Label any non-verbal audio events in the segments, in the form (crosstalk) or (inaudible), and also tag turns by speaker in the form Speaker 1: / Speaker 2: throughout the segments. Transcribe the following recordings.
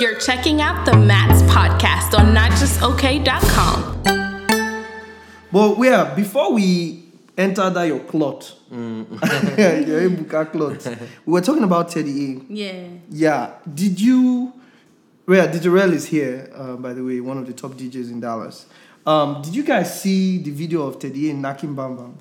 Speaker 1: You're checking out the MATS podcast on notjustok.com.
Speaker 2: But yeah, before we enter that your clot,
Speaker 3: Mm. (laughs)
Speaker 2: your Ebuka clot, we were talking about Teddy A.
Speaker 1: Yeah.
Speaker 2: Yeah. Did you? Well, Digital is here, uh, by the way, one of the top DJs in Dallas. Um, did you guys see the video of Teddy A knocking Bam Bam?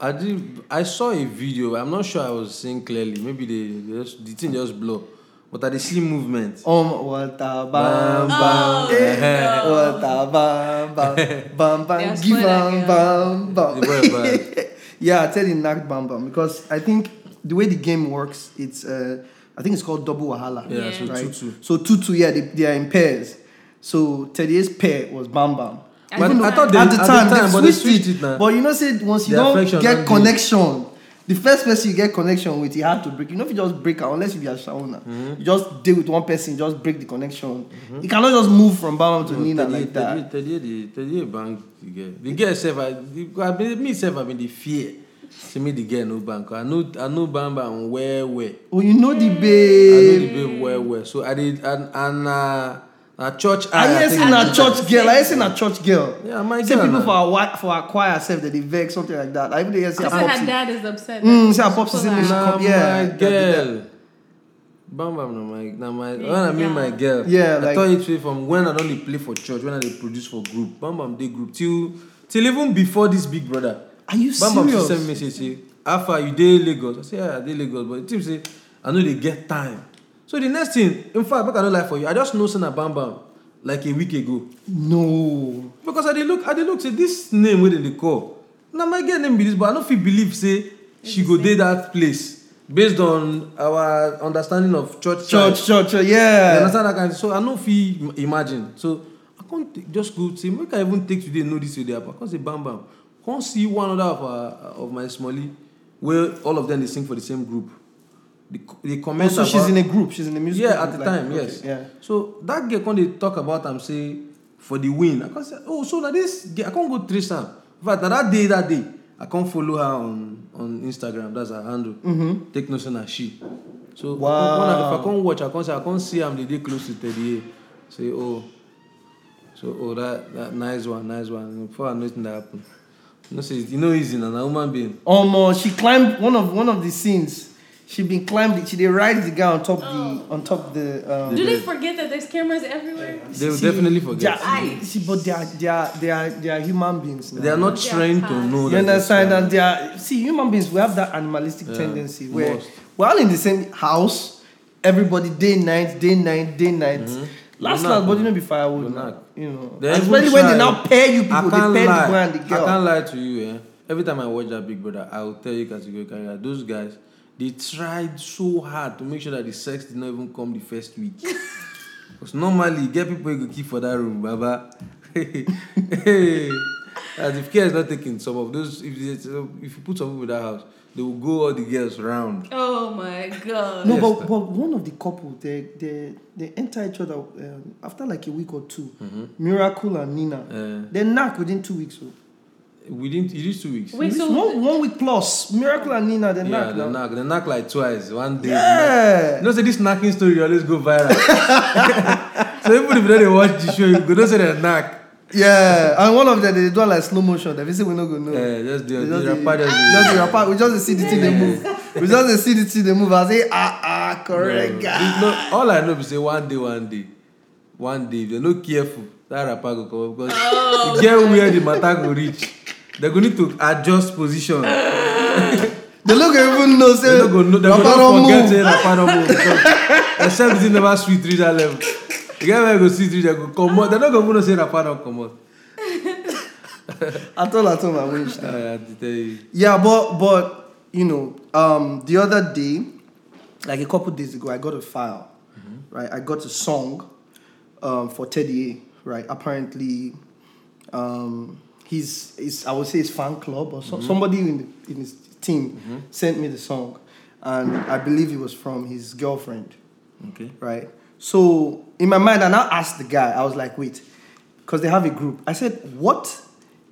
Speaker 3: I did. I saw a video. I'm not sure I was seeing clearly. Maybe they, they just, the thing just blow. But I did see movement.
Speaker 2: Um, what a bam
Speaker 3: Bam,
Speaker 2: bam,
Speaker 1: Oh,
Speaker 2: eh,
Speaker 1: no.
Speaker 2: what a bam bam, (laughs) bam bam, give
Speaker 1: play that
Speaker 2: bam bam
Speaker 3: The boy
Speaker 2: bam.
Speaker 3: bad. (laughs)
Speaker 2: yeah, Teddy knocked Bam Bam because I think the way the game works, it's uh, I think it's called double wahala.
Speaker 3: Yeah,
Speaker 1: Yeah.
Speaker 3: so
Speaker 2: right?
Speaker 3: two two.
Speaker 2: So two two, yeah, they, they are in pairs. So Teddy's pair was Bam Bam.
Speaker 1: I
Speaker 3: But I thought they,
Speaker 2: at the time, they
Speaker 3: but they
Speaker 2: switched,
Speaker 3: switched
Speaker 2: it.
Speaker 3: it now.
Speaker 2: But you know, say once you
Speaker 3: The
Speaker 2: don't get
Speaker 3: don't
Speaker 2: connection, the first person you get connection with, you have to break. You know, if you just break out, unless you be a shauna,
Speaker 3: Mm-hmm.
Speaker 2: you just deal with one person, just break the connection. You cannot just move from Bam Bam to
Speaker 3: No,
Speaker 2: Nina like that.
Speaker 3: Tell Teddy, Teddy, Teddy, bank the girl. The girl self, I, the, I been, me self, I been the fear. See me the girl no bank. I know, I know Bam Bam where where.
Speaker 2: Oh, you know the babe.
Speaker 3: I know the babe where where. So I did and and uh, a church.
Speaker 2: I
Speaker 3: I
Speaker 2: ain't
Speaker 3: think-
Speaker 2: seen a church girl. I ain't seen a church girl.
Speaker 3: Yeah, my
Speaker 2: Say
Speaker 3: girl.
Speaker 2: people for our wi- for our choir self that they vex something like that. I even hear say a
Speaker 1: I said her dad is upset.
Speaker 2: Mm, say a popsy say me she
Speaker 3: Nah.
Speaker 2: Yeah,
Speaker 3: my
Speaker 2: that- that-
Speaker 3: girl. Bam Bam, no my, na my. When I mean my girl,
Speaker 2: Yeah,
Speaker 3: I
Speaker 2: like-
Speaker 3: thought it was from when I don't dey play for church, when I dey produce for group. Bam Bam dey group till till even before this big brother.
Speaker 2: Are you
Speaker 3: Bam Bam still
Speaker 2: serious?
Speaker 3: send me say say, how far you dey Lagos? I say yeah, I dey Lagos, but the team say I know they get time. So the next thing, in fact, make I no lie for you, I just know say na Bam Bam like a week ago.
Speaker 2: No.
Speaker 3: Because I dey look, I dey look say this name wey dem dey call. Na my girl name be this, but I no fit believe say she go dey that place based on our understanding of church.
Speaker 2: Church, church, church,
Speaker 3: You
Speaker 2: yeah.
Speaker 3: understand that kind of, so I no fit im- imagine. So I can't just go say make I even take today know this wey dey happen. I come say bam bam. Come see one other of our of my smally where all of them dey sing for the same group. They comment
Speaker 2: Oh, so she's in a group. She's in a music.
Speaker 3: yeah,
Speaker 2: group,
Speaker 3: at the
Speaker 2: like-
Speaker 3: time,
Speaker 2: okay,
Speaker 3: yes.
Speaker 2: Yeah.
Speaker 3: So that girl when they talk about am say for the win, I can say, oh, so now this girl, I can't go trace am. In fact, na that day, that day, I can't follow her on on Instagram. That's her handle. Mm-hmm. Take no na she. So
Speaker 2: Wow.
Speaker 3: I, if I can't watch, I can't say I can't see am the day close to 38. Say oh, so oh that that nice one, nice one. Before I know anything that happen. You know, say you know easy na na human being.
Speaker 2: Um, uh, she climbed one of one of the scenes. She been climbed. it- She they ride the guy on top the on top the. Um,
Speaker 1: Do they forget that there's cameras everywhere?
Speaker 3: They will
Speaker 2: see,
Speaker 3: definitely forget.
Speaker 2: they are- see, but they are they are they are they are human beings. Now.
Speaker 3: They are not
Speaker 1: They are
Speaker 3: trained to know.
Speaker 2: You
Speaker 3: that they're
Speaker 2: understand
Speaker 3: smart.
Speaker 2: that they are see human beings. We have that animalistic
Speaker 3: Yeah,
Speaker 2: tendency where
Speaker 3: most.
Speaker 2: we're all in the same house. Everybody day night day night day night. Last
Speaker 3: Go
Speaker 2: last,
Speaker 3: knock,
Speaker 2: but you know before firewood. would now, you know.
Speaker 3: They even
Speaker 2: Especially when they
Speaker 3: try.
Speaker 2: now pair you people, they
Speaker 3: can't
Speaker 2: pair
Speaker 3: lie.
Speaker 2: the boy and the
Speaker 3: I can't lie to you. Eh? Every time I watch that Big Brother, I will tell you categorically that those guys they tried so hard to make sure that the sex did not even come the first week. (laughs) Because normally you get people you go keep for that room, Baba. (laughs) As if care is not taking some of those, if if you put some people in that house, they will go all the girls round.
Speaker 1: Oh my god.
Speaker 2: No,
Speaker 3: Yes,
Speaker 2: but, but one of the couple they they they enter each other um, after like a week or 2
Speaker 3: Mm-hmm.
Speaker 2: Miracle and Nina.
Speaker 3: Uh,
Speaker 2: they knock within two weeks. oh.
Speaker 3: Within it is two weeks.
Speaker 1: Wait, so
Speaker 2: one, one week plus. Miracle and Nina they
Speaker 3: yeah,
Speaker 2: knock
Speaker 3: they
Speaker 2: now.
Speaker 3: knock. They knock like twice. One day.
Speaker 2: Yeah.
Speaker 3: You know, say this knocking story always go viral. (laughs) so even if you don't watch the show, you go don't say they knock.
Speaker 2: Yeah, and one of them they do like slow motion. They say we no go know.
Speaker 3: Yeah, just
Speaker 2: just
Speaker 3: The
Speaker 2: dey-
Speaker 3: rapper just
Speaker 2: just the rapper. We just see the thing they move. We just see the thing they move. I say ah ah correct
Speaker 3: it- no, all I know is say one day, one day, one day, if they're not careful, that rapper go come because
Speaker 2: Oh.
Speaker 3: you get where the matter go reach. They go need to adjust position. They
Speaker 2: They no go even know say
Speaker 3: no go. They go
Speaker 2: rapper don move.
Speaker 3: rapper don't move because except it never sweet reach that level. You get where you go sweet reach, they go come out. They not go even know say rapper don't come out. (laughs)
Speaker 2: At all, at all, I wish. (laughs)
Speaker 3: I have to tell you.
Speaker 2: Yeah, but but you know, um, the other day, like a couple days ago, I got a file, right? I got a song, um, for Teddy A, right? Apparently, um, his, his I would say his fan club or so, mm-hmm. somebody in the, in his team mm-hmm. sent me the song, and I believe it was from his girlfriend
Speaker 3: Okay.
Speaker 2: right? So in my mind, and I now asked the guy, I was like, wait, because they have a group. I said, what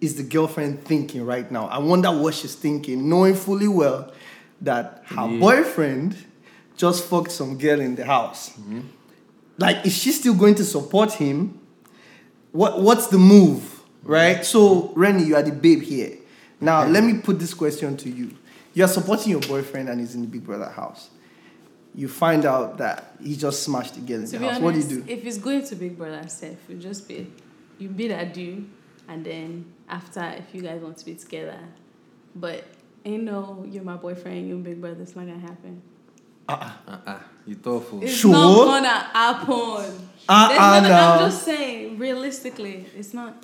Speaker 2: is the girlfriend thinking right now? I wonder what she's thinking, knowing fully well that her
Speaker 3: Yeah.
Speaker 2: boyfriend just fucked some girl in the house. Mm-hmm. like, is she still going to support him? What What's the move, right? So, Renny, you are the babe here. Now, let me put this question to you. You are supporting your boyfriend and he's in the Big Brother house. You find out that he just smashed the girl in
Speaker 4: To
Speaker 2: the house.
Speaker 4: honest,
Speaker 2: what do you do?
Speaker 4: if he's going to Big Brother self, you just be you bid adieu and then after if you guys want to be together. But ain't no you're my boyfriend, you're Big Brother, it's not gonna happen.
Speaker 3: Uh-uh. You tough. oh.
Speaker 4: It's
Speaker 2: Sure.
Speaker 4: not gonna happen.
Speaker 2: Uh
Speaker 4: There's
Speaker 2: uh
Speaker 4: no- I'm just saying, realistically, it's not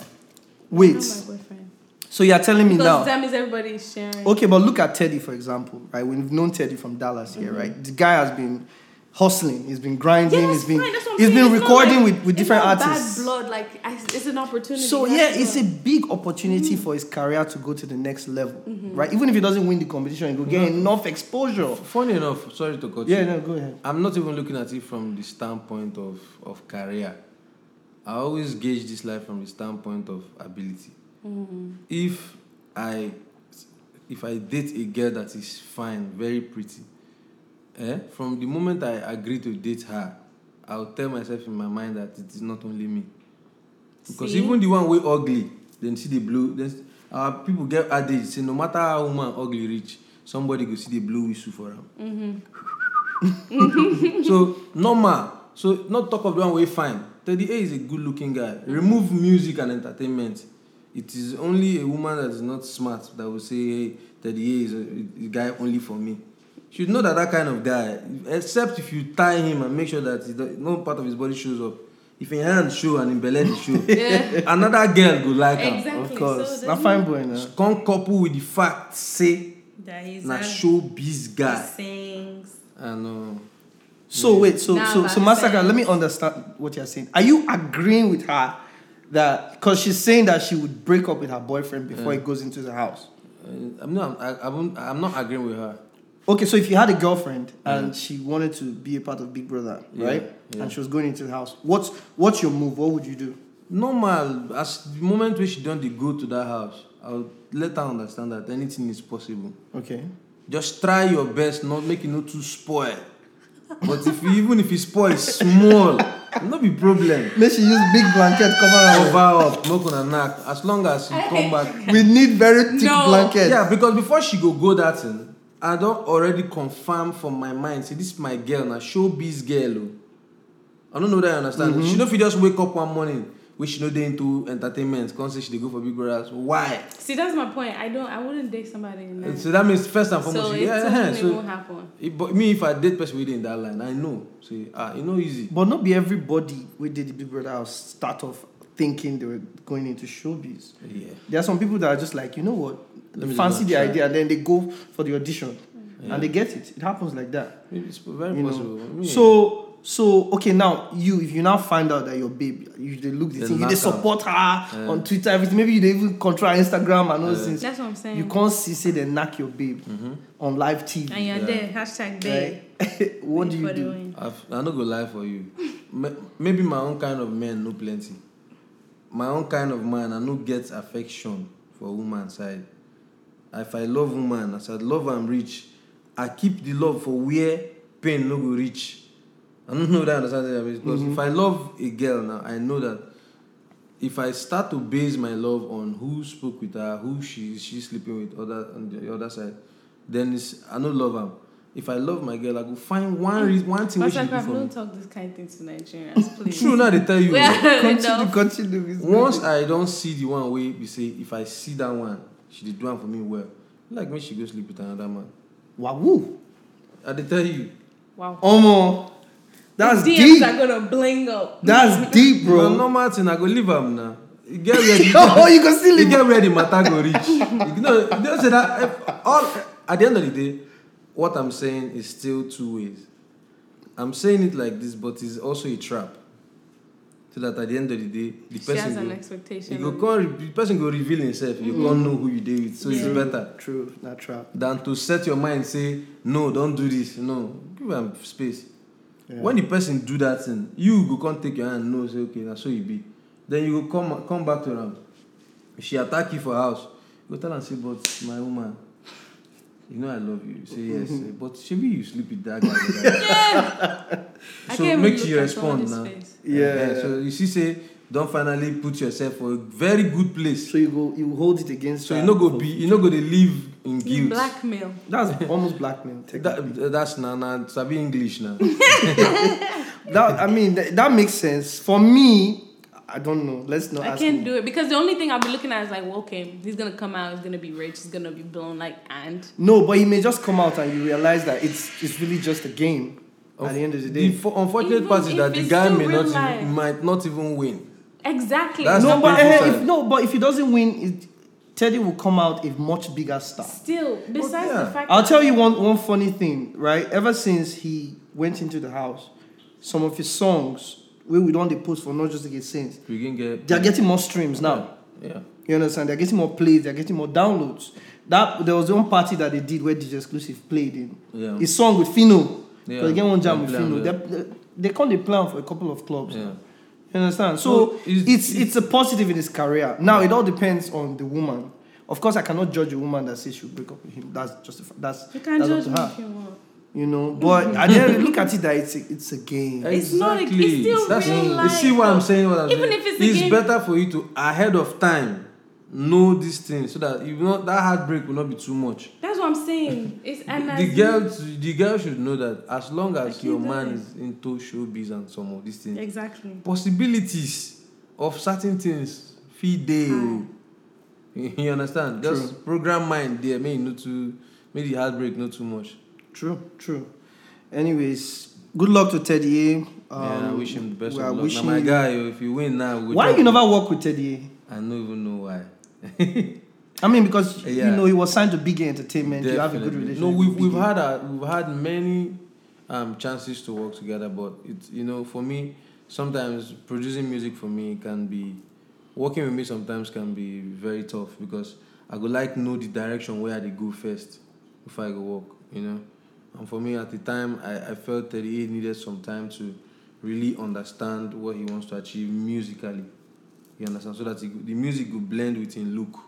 Speaker 2: Wait.
Speaker 4: not my boyfriend.
Speaker 2: So you are telling me
Speaker 4: Because
Speaker 2: now?
Speaker 4: that means everybody is sharing.
Speaker 2: Okay, but look at Teddy, for example, right? We've known Teddy from Dallas here, mm-hmm. right? The guy has been hustling, he's been grinding,
Speaker 4: Yeah,
Speaker 2: he's
Speaker 4: that's
Speaker 2: been
Speaker 4: fine, that's
Speaker 2: he's
Speaker 4: saying.
Speaker 2: been
Speaker 4: It's
Speaker 2: recording
Speaker 4: like-
Speaker 2: with, with different
Speaker 4: not
Speaker 2: artists.
Speaker 4: Bad blood, like it's an opportunity.
Speaker 2: So
Speaker 4: That's
Speaker 2: yeah, it's a big opportunity mm-hmm. for his career to go to the next level, mm-hmm. right? Even if he doesn't win the competition, he will get enough exposure.
Speaker 3: Funny enough, sorry to cut
Speaker 2: Yeah,
Speaker 3: you.
Speaker 2: Yeah, no, go ahead.
Speaker 3: I'm not even looking at it from the standpoint of, of career. I always gauge this life from the standpoint of ability. If I if I date a girl that is fine, very pretty, eh, from the moment I agree to date her, I'll tell myself in my mind that it is not only me. Because
Speaker 4: See?
Speaker 3: even the one way ugly, then see the blue. Then our people get adage say no matter how woman ugly reach, somebody go see the blue whistle for them. (laughs) so normal. So not talk of the one way fine. Teddy A is a good looking guy. Remove music and entertainment. It is only a woman that is not smart that will say, hey, Teddy A is a, a guy only for me. She's not that that kind of guy, except if you tie him and make sure that he no part of his body shows up. If his hand show and his belly show, (laughs)
Speaker 4: Yeah.
Speaker 3: another girl go like him.
Speaker 2: Of course,
Speaker 4: So
Speaker 2: not
Speaker 4: there's
Speaker 2: fine boy now.
Speaker 3: Come couple with the fact say
Speaker 4: That he's
Speaker 3: na
Speaker 4: a-
Speaker 3: showbiz guy.
Speaker 4: sings.
Speaker 3: And uh,
Speaker 2: So wait, so
Speaker 4: Nah,
Speaker 2: so so
Speaker 4: I'm
Speaker 2: Massacre,
Speaker 4: saying-
Speaker 2: let me understand what you're saying. Are you agreeing with her that because she's saying that she would break up with her boyfriend before he goes into the house?
Speaker 3: uh, I'm not. I, I won't, I'm not agreeing with her.
Speaker 2: Okay, so if you had a girlfriend and she wanted to be a part of Big Brother,
Speaker 3: Yeah,
Speaker 2: right?
Speaker 3: yeah.
Speaker 2: And she was going into the house, what's what's your move? What would you do?
Speaker 3: Normal. As the moment when she done the dey go to that house, I'll let her understand that anything is possible.
Speaker 2: Okay.
Speaker 3: Just try your best, not make it no too spoil. But if you, even if it spoil small, no be problem.
Speaker 2: Make she use big blanket cover her.
Speaker 3: Cover up, no gonna knock. As long as she come back.
Speaker 2: We need very thick
Speaker 4: No.
Speaker 2: blanket.
Speaker 3: Yeah, because before she go go that thing, I don't already confirm from my mind. Say this is my girl, now showbiz girl. oh. I don't know that I understand. She don't fit just wake up one morning, which she know they into entertainment. Can't say she go for big brothers. Why?
Speaker 4: See, that's my point. I don't. I wouldn't date somebody in that.
Speaker 3: So that means first and foremost,
Speaker 4: So
Speaker 3: she- yeah,
Speaker 4: doesn't
Speaker 3: yeah, so
Speaker 4: won't happen.
Speaker 3: it- but me if I date person within that line, I know. Say ah, you know easy.
Speaker 2: But not be everybody we did the Big Brother house start off thinking they were going into showbiz.
Speaker 3: Yeah.
Speaker 2: There are some people that are just like, you know what? They fancy the idea and then they go for the audition
Speaker 3: Yeah.
Speaker 2: and they get it. It happens like that.
Speaker 3: It's very
Speaker 2: You
Speaker 3: possible. I mean,
Speaker 2: So so okay now you if you now find out that your babe you they look the
Speaker 3: They
Speaker 2: thing you they support her
Speaker 3: Yeah.
Speaker 2: on Twitter everything maybe you dey even control her Instagram and all those
Speaker 3: Yeah.
Speaker 2: things
Speaker 4: That's what I'm saying.
Speaker 2: you can't see say they knock your babe
Speaker 3: Mhm.
Speaker 2: on live TV
Speaker 4: and you're
Speaker 3: Yeah.
Speaker 4: there. Hashtag babe.
Speaker 2: right? (laughs) what do you
Speaker 4: for the
Speaker 2: do?
Speaker 4: win.
Speaker 3: I've, I no go lie for you. Maybe my own kind of men no plenty. My own kind of man, I no get affection for woman side. If I love woman, as I love I'm reach, I keep the love for where pain no go reach. I don't know that understand that because mm-hmm. if I love a girl now, I know that if I start to base my love on who spoke with her, who she she's sleeping with other on the other side, then it's I no love am. If I love my girl, I go find one reason, one thing which she
Speaker 4: Masaka,
Speaker 3: do for me.
Speaker 4: don't talk this kind of thing to Nigerians, (laughs) please.
Speaker 3: True, now they tell you. (laughs)
Speaker 4: Yeah,
Speaker 2: continue
Speaker 4: no.
Speaker 2: continue with
Speaker 3: Once I don't see the one way, we say if I see that one, she did do one for me well. Like me, she go sleep with another man.
Speaker 2: Wahoo
Speaker 3: I they tell you,
Speaker 4: Wow.
Speaker 2: Omo that's
Speaker 4: DMs
Speaker 2: deep
Speaker 4: are gonna bling up.
Speaker 2: that's (laughs) deep
Speaker 3: bro.
Speaker 2: bro
Speaker 3: normal thing, I go leave am now. You get ready. (laughs)
Speaker 2: oh you can still
Speaker 3: you
Speaker 2: leave
Speaker 3: get ready, the matter go (laughs) reach. You know, you don't say that. eh, All at the end of the day, what I'm saying is still two ways. I'm saying it like this, but it's also a trap. So that at the end of the day, the
Speaker 4: She
Speaker 3: person
Speaker 4: has an
Speaker 3: go,
Speaker 4: expectation.
Speaker 3: you go
Speaker 4: of-
Speaker 3: come, re- the person go reveal himself. You can't know who you deal with, so it's better.
Speaker 2: true not trap
Speaker 3: than to set your mind say no don't do this no give am space
Speaker 2: Yeah.
Speaker 3: when the person do that thing you go come take your hand know say okay na so e be then you go come come back to am if she attack you for house you go tell am say but my woman you know i love you say yes (laughs) but shebi you sleep with that guy. (laughs) (laughs) So make she respond now.
Speaker 4: face.
Speaker 2: Yeah.
Speaker 3: So you see, say don't finally put yourself for a very good place.
Speaker 2: So you go, you hold it against.
Speaker 3: So
Speaker 2: her
Speaker 3: you no go be, you no go dey live in
Speaker 4: You
Speaker 3: guilt.
Speaker 4: blackmail.
Speaker 2: That's almost blackmail. technically.
Speaker 3: That, that's na na sabi English now. (laughs)
Speaker 2: That I mean, that, that makes sense. For me, I don't know. Let's not.
Speaker 4: I
Speaker 2: ask
Speaker 4: can't
Speaker 2: me.
Speaker 4: do it because the only thing I'll be looking at is like, well, okay, he's gonna come out, he's gonna be rich, he's gonna be blown like and
Speaker 2: No, but he may just come out and you realize that it's it's really just a game. At the end of the
Speaker 3: The
Speaker 2: day.
Speaker 3: fo- unfortunate
Speaker 4: Even
Speaker 3: part is that the guy may not
Speaker 4: real
Speaker 3: even, might not even win.
Speaker 4: exactly.
Speaker 3: That's
Speaker 2: no, but
Speaker 3: painful
Speaker 2: eh, if no, but if he doesn't win, it, Teddy will come out a much bigger star.
Speaker 4: Still, oh, besides
Speaker 3: yeah.
Speaker 4: the fact
Speaker 2: I'll
Speaker 4: that-
Speaker 2: tell you one one funny thing, right? Ever since he went into the house, some of his songs where we don't dey post for not just to get sings,
Speaker 3: We can get.
Speaker 2: they're getting more streams now.
Speaker 3: Yeah.
Speaker 2: You understand? They're getting more plays, they're getting more downloads. That there was one party that they did where DJ Xclusive played in.
Speaker 3: Yeah.
Speaker 2: His song with Phyno.
Speaker 3: Yeah.
Speaker 2: Yeah. They get one jam with
Speaker 3: Phyno.
Speaker 2: They, they, they can't they plan for a couple of clubs.
Speaker 3: Yeah.
Speaker 2: You understand? So
Speaker 3: So, is-
Speaker 2: it's
Speaker 3: is-
Speaker 2: it's a positive in his career. Now it all depends on the woman. Of course, I cannot judge a woman that says she'll break up with him. That's just a, that's
Speaker 4: you can
Speaker 2: that's
Speaker 4: judge
Speaker 2: up to her.
Speaker 4: if you want.
Speaker 2: You know, but mm-hmm. I the end, look at it that it's a, it's a game.
Speaker 4: It's not a- it's still
Speaker 3: That's,
Speaker 4: real
Speaker 3: You
Speaker 4: life,
Speaker 3: see what I'm saying? What I'm
Speaker 4: Even
Speaker 3: saying?
Speaker 4: if it's a game-
Speaker 3: better for you to ahead of time know these things so that you know that heartbreak will not be too much.
Speaker 4: That's what I'm saying. It's and
Speaker 3: the girl, the girl should know that as long as
Speaker 4: Like
Speaker 3: your man is into showbiz and some of these things,
Speaker 4: exactly.
Speaker 3: possibilities of certain things feed day. oh. (laughs) You understand? Just program mind there, may not too, may the heartbreak not too much.
Speaker 2: True, true. Anyways, good luck to Teddy. A.
Speaker 3: yeah, I
Speaker 2: Um,
Speaker 3: wish him the best
Speaker 2: we
Speaker 3: of luck. Now, my guy, oh, if you win now, we'll
Speaker 2: Why you never work with Teddy?
Speaker 3: I don't even know why. (laughs)
Speaker 2: I mean, because
Speaker 3: Yeah.
Speaker 2: you know he was signed to Big Entertainment. You have a good relationship.
Speaker 3: No, we've we've had a, we've had many um, chances to work together, but it's you know for me sometimes producing music for me can be working with me sometimes can be very tough because I would like know the direction where I go first before I go work, you know. And for me at the time, I, I felt that he needed some time to really understand what he wants to achieve musically. You understand? So that he, the music will blend with his look.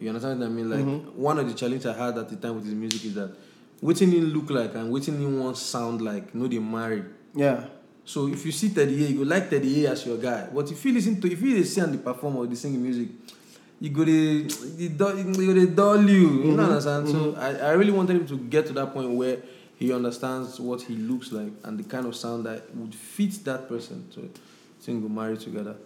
Speaker 3: You understand what I mean? Like mm-hmm. one of the challenges I had at the time with his music is that waiting him look like and waiting him want sound like no they marry.
Speaker 2: Yeah.
Speaker 3: So if you see Teddy A, you go like Teddy A as your guy. But if you listen to if you see and the perform or the singing music, you go the dull you go dey dull you. You know understand? Mm-hmm. So mm-hmm. I, I really wanted him to get to that point where he understands what he looks like and the kind of sound that would fit that person. to we'll marry together.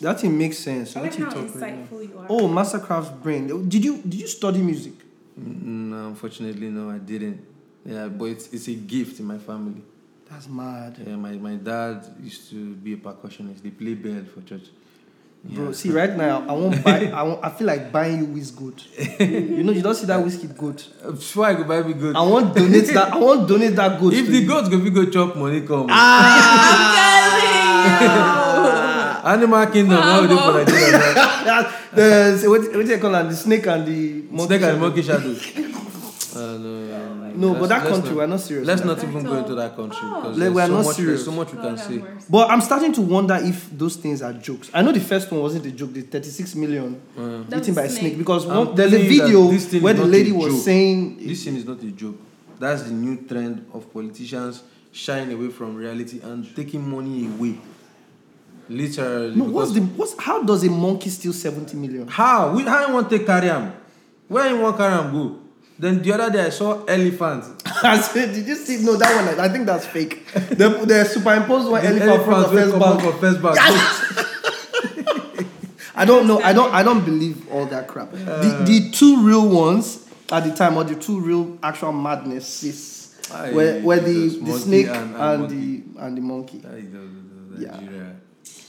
Speaker 2: That thing makes sense.
Speaker 4: I
Speaker 2: What
Speaker 4: like
Speaker 2: you
Speaker 4: how
Speaker 2: talk
Speaker 4: insightful you are.
Speaker 2: Oh, Masterkraft's brain. Did you did you study music?
Speaker 3: Mm, No, unfortunately, no, I didn't. Yeah, but it's, it's a gift in my family.
Speaker 2: That's mad.
Speaker 3: Yeah, my, my dad used to be a percussionist. They play bell for church.
Speaker 2: Bro, see right now, I won't buy. I, won't, I feel like buying you whiskey good. you know, you don't see that whiskey good.
Speaker 3: Uh, Before I go buy me good.
Speaker 2: I want donate that. I want donate that good.
Speaker 3: If
Speaker 2: to
Speaker 3: the
Speaker 2: you.
Speaker 3: goat go be go chop money come.
Speaker 2: Ah! (laughs) (laughs)
Speaker 3: Animal Kingdom, how would they for Nigeria? (laughs)
Speaker 2: the what, what do they call it? The snake and the monkey.
Speaker 3: Snake and monkey shadow. (laughs) Uh, no,
Speaker 2: No, but that country,
Speaker 3: not-
Speaker 2: we're not serious.
Speaker 3: Let's not even go into that country
Speaker 4: Oh.
Speaker 3: because
Speaker 2: Like, we're
Speaker 3: so
Speaker 2: not
Speaker 3: much,
Speaker 2: serious.
Speaker 3: so much we can say.
Speaker 2: But I'm starting to wonder if those things are jokes. I know the first one wasn't a joke. The 36 million
Speaker 3: Uh,
Speaker 2: eaten by a
Speaker 4: snake.
Speaker 2: snake because
Speaker 3: I'm
Speaker 2: one, there's a
Speaker 3: telling you that
Speaker 2: video
Speaker 3: this thing
Speaker 2: where
Speaker 3: is
Speaker 2: the lady was
Speaker 3: joke.
Speaker 2: saying
Speaker 3: This thing is not a joke. That's the new trend of politicians shying away from reality and taking money away. Literally.
Speaker 2: no. What's the what's how does a monkey steal 70 million?
Speaker 3: How? We, how you want to take carry am? Where you want carry am go? Then the other day I saw elephant. (laughs)
Speaker 2: I said, did you see? No, that one. I think that's fake. the, the superimposed one
Speaker 3: The
Speaker 2: elephant from the first bank.
Speaker 3: bank. (laughs)
Speaker 2: I don't know. I don't. I don't believe all that crap. the the two real ones at the time, or the two real actual madnesses, where where the, the snake
Speaker 3: and-
Speaker 2: and,
Speaker 3: and
Speaker 2: the and the monkey. Yeah.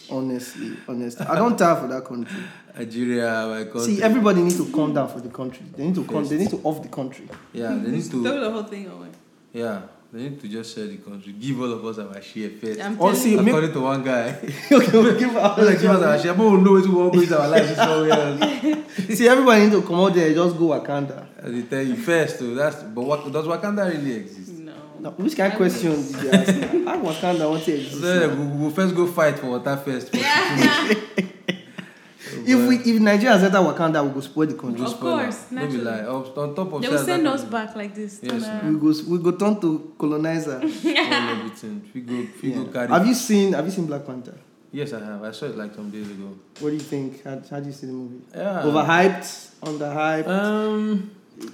Speaker 3: Nigeria.
Speaker 2: Honestly, honestly, I don't tire for that country. (laughs)
Speaker 3: Nigeria, my country.
Speaker 2: See, everybody needs to calm down for the country. They need to come. They need to off the country.
Speaker 3: Yeah, they need to.
Speaker 4: Throw
Speaker 3: to.
Speaker 4: the whole thing away.
Speaker 3: Yeah, they need to just share the country. Give all of us our share first.
Speaker 4: I'm
Speaker 2: Or
Speaker 4: telling
Speaker 2: see,
Speaker 4: you.
Speaker 2: make-
Speaker 3: According to one guy. (laughs)
Speaker 2: okay, we'll give out.
Speaker 3: like, (laughs) give us our share. But we know what we want with our life. This one we.
Speaker 2: See, everybody need to come out there and just go Wakanda.
Speaker 3: As they tell you first, though, that's but what does Wakanda really exist?
Speaker 4: No.
Speaker 2: Now, which kind of
Speaker 4: I
Speaker 2: question did you ask? How Wakanda want to exist?
Speaker 3: So, we will first go fight for water first. for (laughs) security. (laughs)
Speaker 2: If we if Nigerians enter Wakanda, we go spoil the country.
Speaker 4: Of course,
Speaker 3: no be
Speaker 4: naturally.
Speaker 3: lie. On, on top of
Speaker 4: They will send us back like this.
Speaker 3: Yes.
Speaker 2: We go we go turn to colonizer. (laughs)
Speaker 3: spoil everything. We go, we go carry.
Speaker 2: Have you seen Have you seen Black Panther?
Speaker 3: Yes, I have. I saw it like some days ago.
Speaker 2: What do you think? How, how do you see the movie?
Speaker 3: Yeah.
Speaker 2: Overhyped, underhyped.
Speaker 3: Um,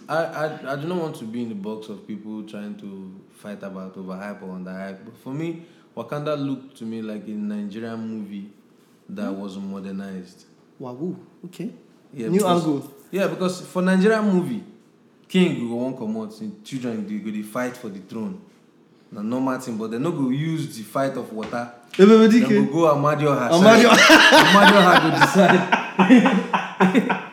Speaker 3: I, I I do not want to be in the box of people trying to fight about overhype or underhype. But for me, Wakanda looked to me like a Nigerian movie that hmm? was modernized.
Speaker 2: Wahoo. Okay.
Speaker 3: Yeah,
Speaker 2: New
Speaker 3: because-
Speaker 2: angle.
Speaker 3: Yeah, because for Nigerian movie, king go wan comot, in children go dey fight for the throne. Na normal thing, but they no go use the fight of water.
Speaker 2: Can.
Speaker 3: go go Amadioha.
Speaker 2: Amadio.
Speaker 3: Amadioha go decide. (laughs)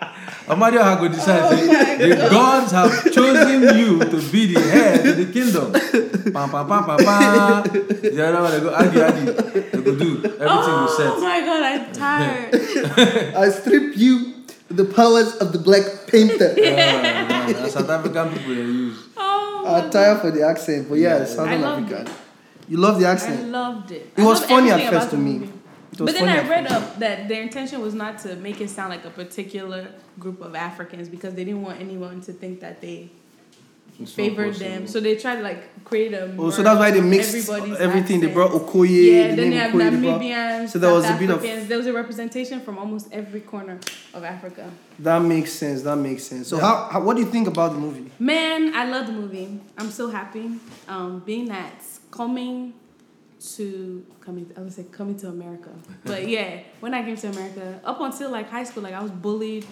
Speaker 3: Amadioha go decide say oh the gods have chosen you to be the head of the kingdom. Pam pam pam pam pam. The other one they go argue argue. They go do everything go
Speaker 4: Oh
Speaker 3: set.
Speaker 4: my god, I'm tired. (laughs)
Speaker 2: I strip you the powers of the Black Panther.
Speaker 3: Yeah, man, na South African people they use.
Speaker 4: Oh,
Speaker 2: I'm tired for the accent, but yeah,
Speaker 3: Yeah.
Speaker 2: Southern
Speaker 4: I loved
Speaker 2: African. You love the accent.
Speaker 4: I loved it.
Speaker 2: It
Speaker 4: I
Speaker 2: was funny at first to me.
Speaker 4: movie. But then I read up that their intention was not to make it sound like a particular group of Africans because they didn't want anyone to think that they
Speaker 3: It's
Speaker 4: favored them. So they tried to like create a.
Speaker 2: Oh, so that's why they mixed everything. They brought Okoye.
Speaker 4: Yeah,
Speaker 2: the
Speaker 4: then they have
Speaker 2: Okoye,
Speaker 4: Namibians.
Speaker 2: So there was a bit of-
Speaker 4: There was a representation from almost every corner of Africa.
Speaker 2: That makes sense. That makes sense. So
Speaker 3: Yeah.
Speaker 2: how, how? What do you think about the movie?
Speaker 4: Man, I love the movie. I'm so happy. Um, being that coming to coming, I would say coming to America. But yeah, when I came to America, up until like high school, like I was bullied.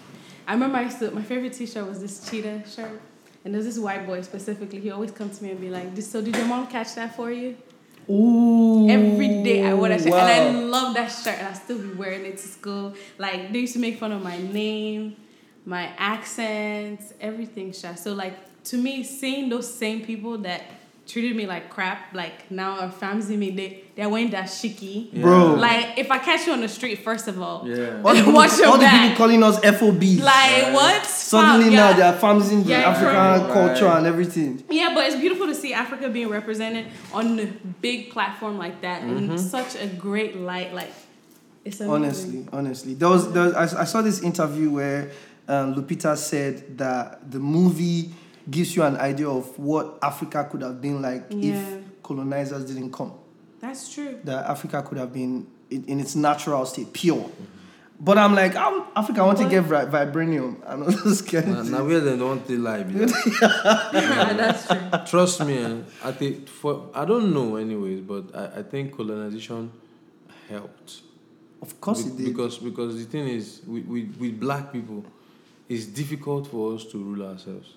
Speaker 4: I remember I used to. My favorite T-shirt was this cheetah shirt, and there's this white boy specifically. He always come to me and be like, "So did your mom catch that for you?"
Speaker 2: Ooh.
Speaker 4: Every day I wore that shirt, and I love that shirt, and I still be wearing it to school. Like they used to make fun of my name, my accents, everything. So like to me, seeing those same people that treated me like crap, like now are fancy me, they they're wearing that shiki.
Speaker 3: Yeah.
Speaker 2: Bro.
Speaker 4: Like if I catch you on the street, first of all,
Speaker 3: Yeah. (laughs)
Speaker 2: All the, people,
Speaker 4: Watch your
Speaker 2: all the people calling us FOBs.
Speaker 4: like what?
Speaker 2: Suddenly
Speaker 4: Fuck,
Speaker 2: now
Speaker 4: yeah.
Speaker 2: they are farmers in the
Speaker 4: Yeah,
Speaker 2: African
Speaker 3: true.
Speaker 2: culture
Speaker 3: Right.
Speaker 2: and everything.
Speaker 4: Yeah, but it's beautiful to see Africa being represented on a big platform like that in such a great light. Like, it's amazing.
Speaker 2: Honestly, honestly, there was, there was I, I saw this interview where um, Lupita said that the movie gives you an idea of what Africa could have been like
Speaker 4: Yeah.
Speaker 2: if colonizers didn't come.
Speaker 4: That's true.
Speaker 2: That Africa could have been in, in its natural state, pure. But I'm like, I'm, Africa, I want to
Speaker 4: But-
Speaker 2: get vi- vibranium. (laughs) I'm not scared.
Speaker 3: Now, now where they don't they lie (laughs) be that.
Speaker 4: That's true.
Speaker 3: Trust me, eh, I think for I don't know anyways, but I, I think colonization helped.
Speaker 2: Of course
Speaker 3: Be-
Speaker 2: it did.
Speaker 3: Because because the thing is with, with, with black people, it's difficult for us to rule ourselves.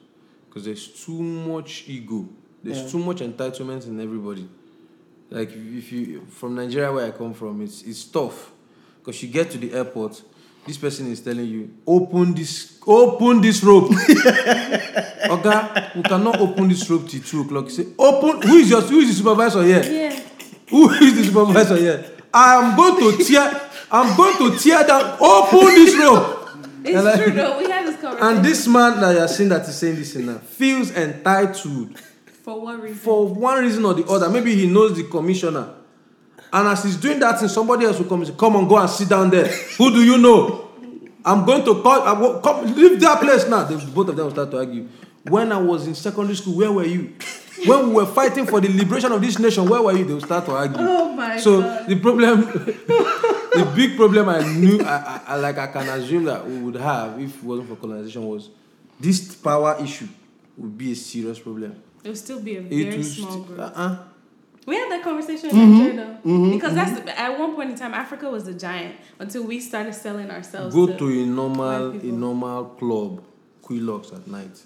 Speaker 3: Because there's too much ego. There's
Speaker 2: Yeah.
Speaker 3: too much entitlement in everybody. Like if you from Nigeria where I come from, it's it's tough. Because you get to the airport, this person is telling you, open this open this rope. (laughs) Oga, we cannot open this rope till two o'clock. You say, open who is your who is the supervisor here?
Speaker 4: Yeah.
Speaker 3: Who is the supervisor here? I am going to tear. I'm going to tear down. Open this rope.
Speaker 4: It's
Speaker 3: like-
Speaker 4: true though. We had this conversation.
Speaker 3: And this man that you're seeing that is saying this now feels entitled
Speaker 4: For what reason?
Speaker 3: for one reason or the other. Maybe he knows the commissioner. And as he's doing that somebody else will come and say, Come on, go and sit down there. Who do you know? I'm going to call. I will, come, leave that place now. They, both of them will start to argue. When I was in secondary school, where were you? When we were fighting for the liberation of this nation, where were you? They will start to argue.
Speaker 4: Oh my
Speaker 3: so
Speaker 4: God.
Speaker 3: the problem, (laughs) the big problem I knew, I, I, I like I can assume that we would have if it wasn't for colonization was this power issue would be a serious problem.
Speaker 4: It will still be a very
Speaker 3: will
Speaker 4: small
Speaker 3: st-
Speaker 4: group.
Speaker 3: uh-uh.
Speaker 4: We had that conversation in
Speaker 2: Mm-hmm.
Speaker 4: Nigeria though. because that's the, at one point in time Africa was the giant until we started selling ourselves.
Speaker 3: Go
Speaker 4: to,
Speaker 3: to a normal a normal club, Quilox at night.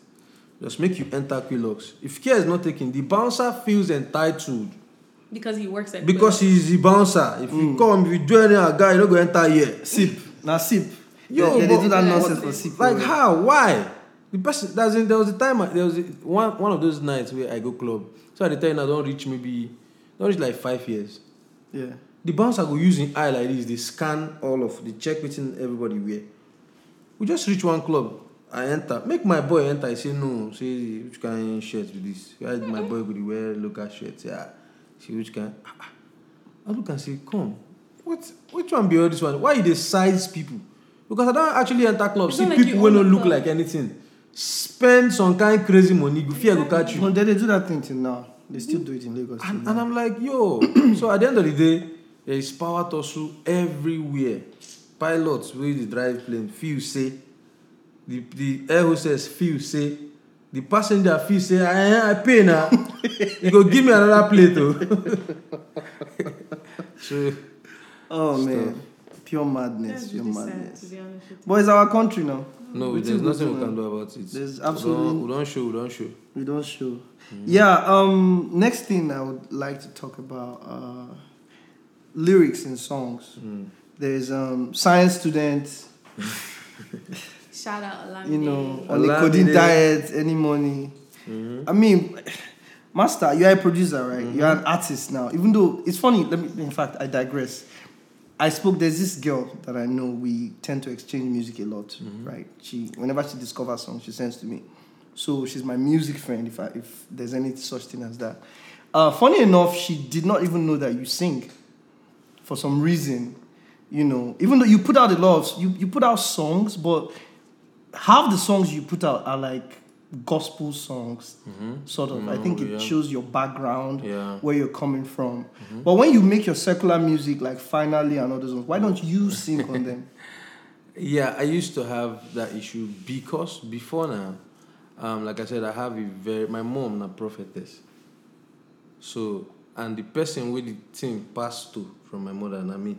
Speaker 3: Just make you enter Quilox. If care is not taken, the bouncer feels entitled
Speaker 4: because he works at
Speaker 3: because
Speaker 4: Quilox.
Speaker 3: he's the bouncer. If
Speaker 2: Mm.
Speaker 3: you come, if you do any other guy, you don't go enter here.
Speaker 2: Sip. Now sip.
Speaker 3: Yo,
Speaker 2: they, they, do that
Speaker 4: Yeah,
Speaker 2: nonsense for sip.
Speaker 3: Like how? Why? The person doesn't. there was a time there was a, one one of those nights where I go club. So at the time I don't reach maybe don't reach like five years.
Speaker 2: Yeah.
Speaker 3: The bouncer go using eye like this, they scan all of the check within everybody wear. We just reach one club. I enter. Make my boy enter. I say no. Say which kind shirt with this? Why my boy go dey wear local shirt? Yeah. Say which kind? Ah, ah. I look and say, come. What which one be all this one? Why you dey size people? because I don't actually enter club see
Speaker 4: like
Speaker 3: people wey no look
Speaker 4: club.
Speaker 3: like anything spend some kind crazy money go fear go catch you
Speaker 2: No, they, they do that thing till now. They still do it in Lagos.
Speaker 3: and,
Speaker 2: now.
Speaker 3: and I'm like yo so at the end of the day there is power tussle everywhere pilots wey dey drive plane feel say the the air hostess feel say the passenger feel say i i pay na (laughs) you go give me another plate o so
Speaker 2: oh (laughs)
Speaker 3: Stuff.
Speaker 2: man, pure madness,
Speaker 4: That's
Speaker 2: pure
Speaker 4: really sad,
Speaker 2: madness.
Speaker 4: to be honest with you.
Speaker 2: But it's our country now.
Speaker 3: no
Speaker 2: We
Speaker 3: there's nothing we can do about it
Speaker 2: There's
Speaker 3: we don
Speaker 2: absolutely
Speaker 3: we don show we don show.
Speaker 2: we don't show. Yeah. Um. Next thing I would like to talk about uh, lyrics in songs.
Speaker 3: Mm.
Speaker 2: There's um science students. (laughs)
Speaker 4: Shout out Olamide.
Speaker 2: You know, on the
Speaker 3: Olamide.
Speaker 2: codeine diet, any money.
Speaker 3: Mhm.
Speaker 2: I mean, Master, you're a producer, right?
Speaker 3: Mm-hmm.
Speaker 2: You're an artist now. Even though it's funny, let me. In fact, I digress. I spoke. There's this girl that I know. We tend to exchange music a lot,
Speaker 3: Mm-hmm.
Speaker 2: right? She, whenever she discovers songs, she sends to me. So she's my music friend. If I, if there's any such thing as that. Uh, funny enough, she did not even know that you sing. For some reason, you know, even though you put out a lot of you, you put out songs, but half the songs you put out are like gospel songs, sort of. I
Speaker 3: Mm,
Speaker 2: think it
Speaker 3: yeah.
Speaker 2: shows your background,
Speaker 3: Yeah.
Speaker 2: where you're coming from. But when you make your secular music, like finally and all those why don't you (laughs) sing on them?
Speaker 3: Yeah, I used to have that issue because before now, um, like I said, I have a very my mom a prophetess. So and the person with the thing passed to from my mother and I me.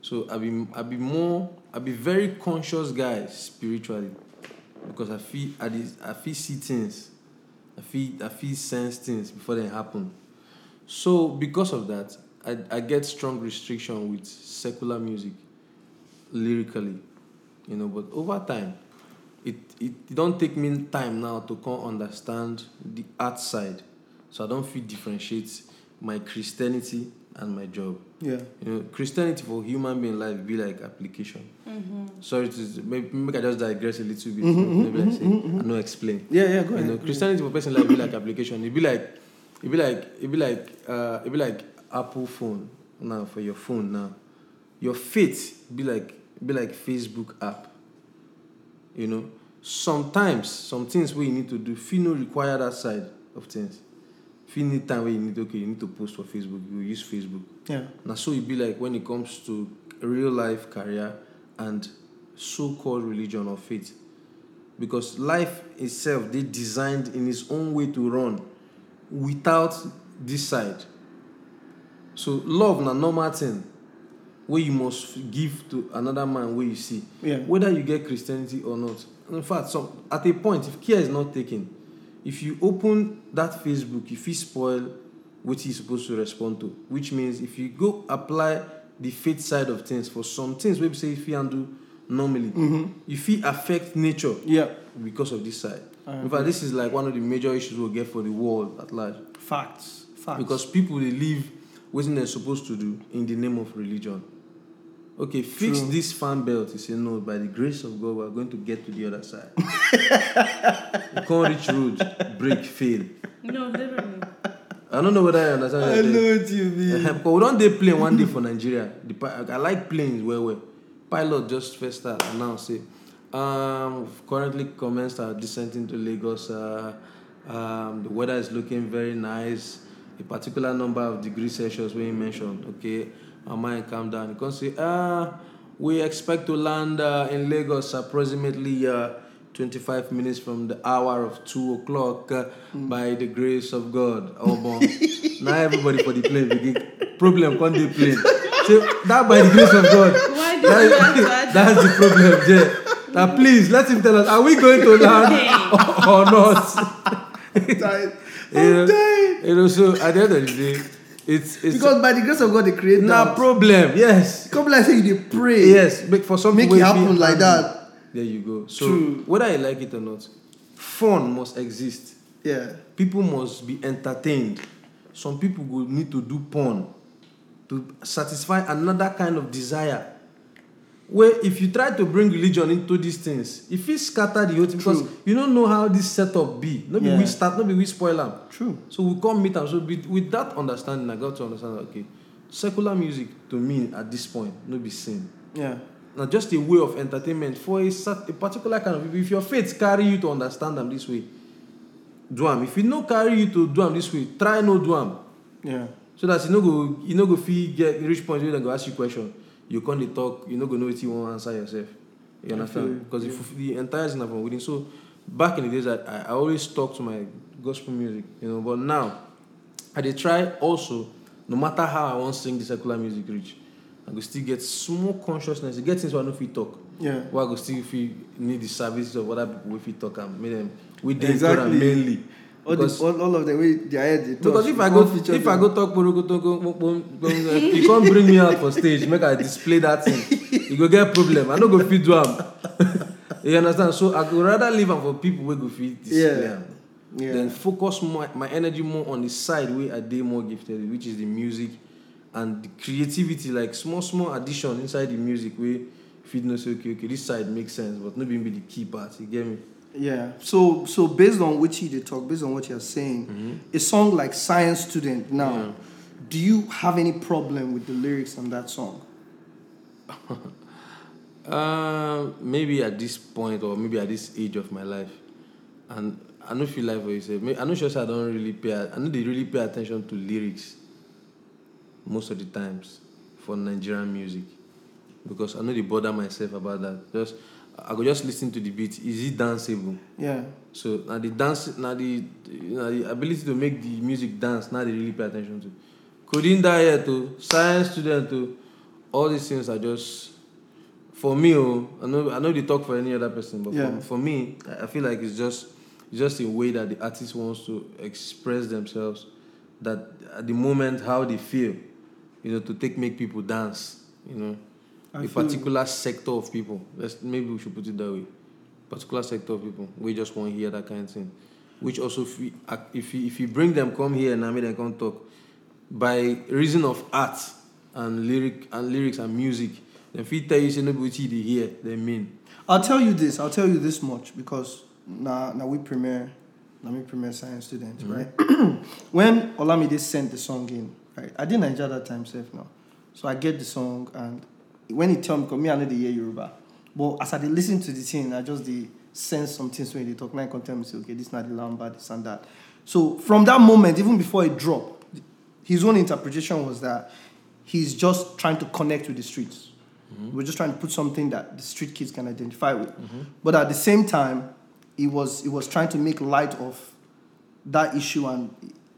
Speaker 3: So I be I be more I be very conscious guy spiritually because I feel I, I feel see things, I feel I feel sense things before they happen. So because of that, I, I get strong restriction with secular music lyrically you know but over time it it don't take me time now to come understand the art side so i don't feel differentiate my christianity and my job
Speaker 2: Yeah.
Speaker 3: you know christianity for human being life be like application mm-hmm. sorry to maybe make i just digress a little bit mm-hmm, maybe i mm-hmm, say i no explain
Speaker 2: Yeah, yeah, go
Speaker 3: you know,
Speaker 2: ahead.
Speaker 3: Christianity for person life be like application. It be like, it be like, it be like, uh, it be like Apple phone now for your phone now. Your faith be like, be like Facebook app. You know, sometimes some things we need to do, feel no require that side of things. Feel need time where you need okay, you need to post for Facebook. You use Facebook.
Speaker 2: Yeah.
Speaker 3: Now, so it be like when it comes to real life career and so-called religion or faith, because life itself they designed in its own way to run without this side. So love na normal thing where you must give to another man where you see,
Speaker 2: Yeah.
Speaker 3: whether you get Christianity or not. In fact, some at a point, if care is not taken, if you open that Facebook, if you spoil what you're supposed to respond to, which means if you go apply the faith side of things for some things, we say if you undo normally, mm-hmm. if you affect nature
Speaker 2: Yeah.
Speaker 3: because of this side.
Speaker 2: I
Speaker 3: In fact, this is like one of the major issues we'll get for the world at large.
Speaker 2: Facts. Facts.
Speaker 3: Because people they live what they're supposed to do in the name of religion. Okay, fix
Speaker 2: True.
Speaker 3: this fan belt. You say no, by the grace of God, we're going to get to the other side. (laughs) you can't reach road, break, fail.
Speaker 4: No, literally.
Speaker 3: I don't know whether I understand.
Speaker 2: I
Speaker 3: what you're
Speaker 2: know what you mean.
Speaker 3: saying. but we don't they plane one day for Nigeria. The, I like planes well well. Pilot just first start and now say, um, currently commenced our descent into Lagos. Uh, um, the weather is looking very nice. A particular number of degrees Celsius when you mentioned, okay, my mind calm down. You can say, ah, we expect to land uh, in Lagos approximately uh, 25 minutes from the hour of 2 o'clock uh, by the grace of God. Oh, bon. (laughs) now everybody for the plane begin problem on the plane. So that by the grace of God.
Speaker 4: Why you have
Speaker 3: That, (laughs) that's the problem there. Now please let him tell us, are we going to land or, (laughs) or not?
Speaker 2: I'm
Speaker 3: know,
Speaker 2: dying.
Speaker 3: you know, so at the end of the day, it's it's
Speaker 2: Because by the grace of God, they create
Speaker 3: no problem. Yes.
Speaker 2: Come like say you dey pray.
Speaker 3: Yes, but for some
Speaker 2: Make it happen like
Speaker 3: handle,
Speaker 2: that.
Speaker 3: There you go. So
Speaker 2: True.
Speaker 3: whether you like it or not, fun must exist.
Speaker 2: Yeah.
Speaker 3: People must be entertained. Some people will need to do porn to satisfy another kind of desire. Where if you try to bring religion into these things, if it scatter the whole thing, because
Speaker 2: True.
Speaker 3: you don't know how this setup be. Not be
Speaker 2: Yeah.
Speaker 3: we start, not be we spoil them.
Speaker 2: True.
Speaker 3: So we come meet them. So with, with that understanding, I got to understand. Okay, secular music to me at this point, no be sin.
Speaker 2: Yeah.
Speaker 3: Now, just a way of entertainment for a, a particular kind of people. If your faith carry you to understand them this way, do am. If it no carry you to do am this way, try no do am.
Speaker 2: Yeah.
Speaker 3: So that you no go you no go fit get reach point where they go ask you question. You dey talk, you no go know what you want answer yourself. You understand? Because if the entire thing na from within. So back in the days, I, I I always talk to my gospel music, you know. But now, I dey try also, no matter how I want sing the secular music reach, I go still get small consciousness. You get things where I no fit talk.
Speaker 2: Yeah.
Speaker 3: Where I go still fit need the services of other people wey fit talk and make them we dey
Speaker 2: exactly.
Speaker 3: mainly.
Speaker 2: All, the,
Speaker 3: Because-
Speaker 2: all, all of the way their head they touch.
Speaker 3: because if I go
Speaker 2: can't feature
Speaker 3: if I go talk porokoto you can't bring me out for stage make I display that thing you go get a problem I no go fit do am (laughs) you understand so I go rather leave am for people wey go fit display
Speaker 2: Yeah.
Speaker 3: am
Speaker 2: Yeah.
Speaker 3: then focus more my energy more on the side wey I dey more gifted which is the music and the creativity like small small addition inside the music wey fit know say okay okay this side make sense but no be be the key part you get me.
Speaker 2: Yeah. So so based on which you they talk, based on what you're saying, a song like Science Student now,
Speaker 3: Yeah.
Speaker 2: do you have any problem with the lyrics on that song?
Speaker 3: Um, (laughs) maybe at this point or maybe at this age of my life, and I don't feel like what you say. I know sure I don't really pay. I know they really pay attention to lyrics most of the times for Nigerian music because I know they bother myself about that. Just I go just listen to the beat. Is it danceable?
Speaker 2: Yeah.
Speaker 3: So now the dance, now the you know, the ability to make the music dance, now they really pay attention to. Codeine diet to science student to all these things are just for me. Oh, I know I know they talk for any other person, but
Speaker 2: Yeah.
Speaker 3: for, for me, I I feel like it's just it's just a way that the artist wants to express themselves. That at the moment how they feel, you know, to take make people dance. You know,
Speaker 2: I
Speaker 3: a
Speaker 2: you.
Speaker 3: particular sector of people. Let's maybe we should put it that way. Particular sector of people. We just want to hear that kind of thing. Which also, if we, if you, if you bring them come here and I make them come talk, by reason of art and lyric and lyrics and music, then if you tell you say nobody they hear, they mean.
Speaker 2: I'll tell you this. I'll tell you this much because now now we premiere, now we premiere science students,
Speaker 3: Mm-hmm.
Speaker 2: right? (clears throat) when Olamide sent the song in, right? I did Nigeria that time safe now, so I get the song and when he tell me, cause me I know the hear Yoruba, but as I listen to the thing, I just the sense some things when they talk. Now I can tell me say, okay, this is not the lamba, this and that. So from that moment, even before it dropped, his own interpretation was that he's just trying to connect with the streets. Mm-hmm. We're just trying to put something that the street kids can identify with. Mm-hmm. But at the same time, he was he was trying to make light of that issue and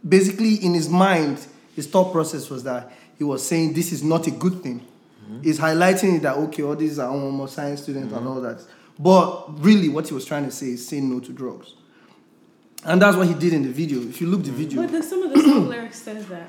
Speaker 2: basically in his mind, his thought process was that he was saying this is not a good thing. Mm-hmm. He's highlighting that okay, all these are almost science students and mm-hmm. all that. But really what he was trying to say is say no to drugs. And that's what he did in the video. If you look the mm-hmm. video.
Speaker 4: But the, some of the song (clears throat) lyrics says that.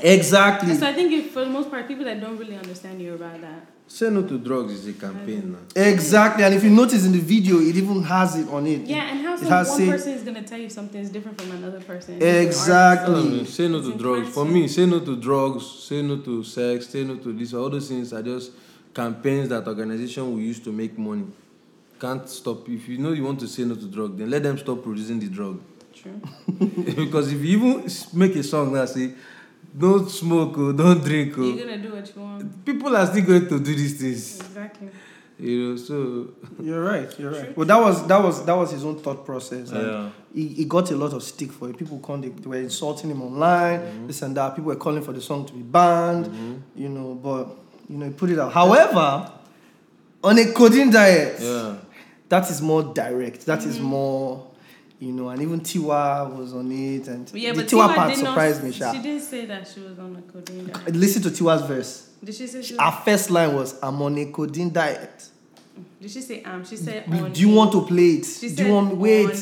Speaker 2: Exactly.
Speaker 4: And so I think if, for the most part, people that don't really understand you about that.
Speaker 3: Say no to drugs is a campaign now.
Speaker 2: Exactly, and if you notice in the video, it even has it on it.
Speaker 4: Yeah, and how
Speaker 2: it
Speaker 4: some
Speaker 2: has
Speaker 4: one
Speaker 2: say-
Speaker 4: person is gonna tell you something is different from another person.
Speaker 2: Exactly.
Speaker 3: I don't say no
Speaker 4: It's
Speaker 3: to drugs. For me, say no to drugs, say no to sex, say no to this. All those things are just campaigns that organization will use to make money. Can't stop. If you know you want to say no to drug, then let them stop producing the drug.
Speaker 4: True. (laughs)
Speaker 3: because if you even make a song that say, don't smoke, oh, don't drink, oh,
Speaker 4: You're gonna do what you want.
Speaker 3: people are still going to do these things.
Speaker 4: Exactly.
Speaker 3: You know, so
Speaker 2: You're right. You're right. Well, that was that was that was his own thought process. And
Speaker 3: Yeah.
Speaker 2: he, he got a lot of stick for it. People come, they, they were insulting him online,
Speaker 3: Mm-hmm.
Speaker 2: this and that. People were calling for the song to be banned. You know, but you know, he put it out. However, on a codeine diet,
Speaker 3: yeah.
Speaker 2: that is more direct. That
Speaker 4: Mm-hmm.
Speaker 2: is more. You know, and even Tiwa was on it, and
Speaker 4: yeah,
Speaker 2: the
Speaker 4: but
Speaker 2: Tiwa,
Speaker 4: Tiwa
Speaker 2: part
Speaker 4: did not.
Speaker 2: surprised me.
Speaker 4: She didn't say that she was on a codeine diet.
Speaker 2: Listen to Tiwa's verse.
Speaker 4: Did she say she
Speaker 2: Our
Speaker 4: was,
Speaker 2: first line was, "I'm on a codeine diet."
Speaker 4: Did she say um? She said
Speaker 2: Do you
Speaker 4: a-
Speaker 2: want to play it?
Speaker 4: She
Speaker 2: Do you want wait?
Speaker 4: on a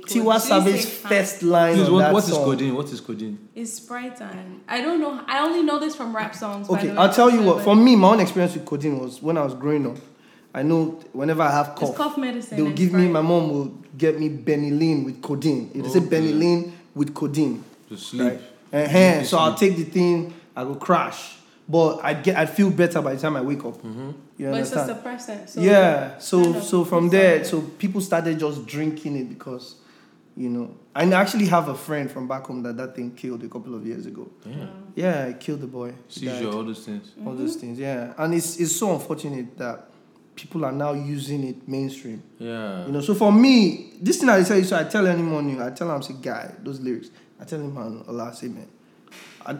Speaker 4: codeine.
Speaker 2: Tiwa Savage's first line
Speaker 3: Please,
Speaker 2: on
Speaker 3: what,
Speaker 2: that
Speaker 3: what is
Speaker 2: song.
Speaker 3: codeine? What is codeine?
Speaker 4: It's Sprite time. I don't know. I only know this from rap songs. by
Speaker 2: Okay,
Speaker 4: the way.
Speaker 2: I'll tell you what. For me, my own experience with codeine was when I was growing up. I know whenever I have
Speaker 4: it's
Speaker 2: cough,
Speaker 4: cough medicine.
Speaker 2: they'll
Speaker 4: and
Speaker 2: give me. My mom will get me Benylin with codeine. It say
Speaker 3: Okay.
Speaker 2: Benylin with codeine.
Speaker 3: To sleep.
Speaker 2: Right. Uh-huh.
Speaker 3: to
Speaker 2: So I'll take the thing. I go crash, but I get. I feel better by the time I wake up.
Speaker 3: Mm-hmm.
Speaker 2: You
Speaker 4: But it's a suppressant. So
Speaker 2: yeah. So
Speaker 4: kind of
Speaker 2: so from there, so people started just drinking it because, you know, I actually have a friend from back home that that thing killed a couple of years ago.
Speaker 3: Yeah.
Speaker 2: Yeah, it killed the boy. He
Speaker 3: Seizure, all those things.
Speaker 2: all those things. Yeah, and it's it's so unfortunate that people are now using it mainstream.
Speaker 3: Yeah.
Speaker 2: You know, so for me, this thing I tell you, so I tell anyone new, I tell him, I say, guy, those lyrics. I tell him, man, Allah, say, man. I,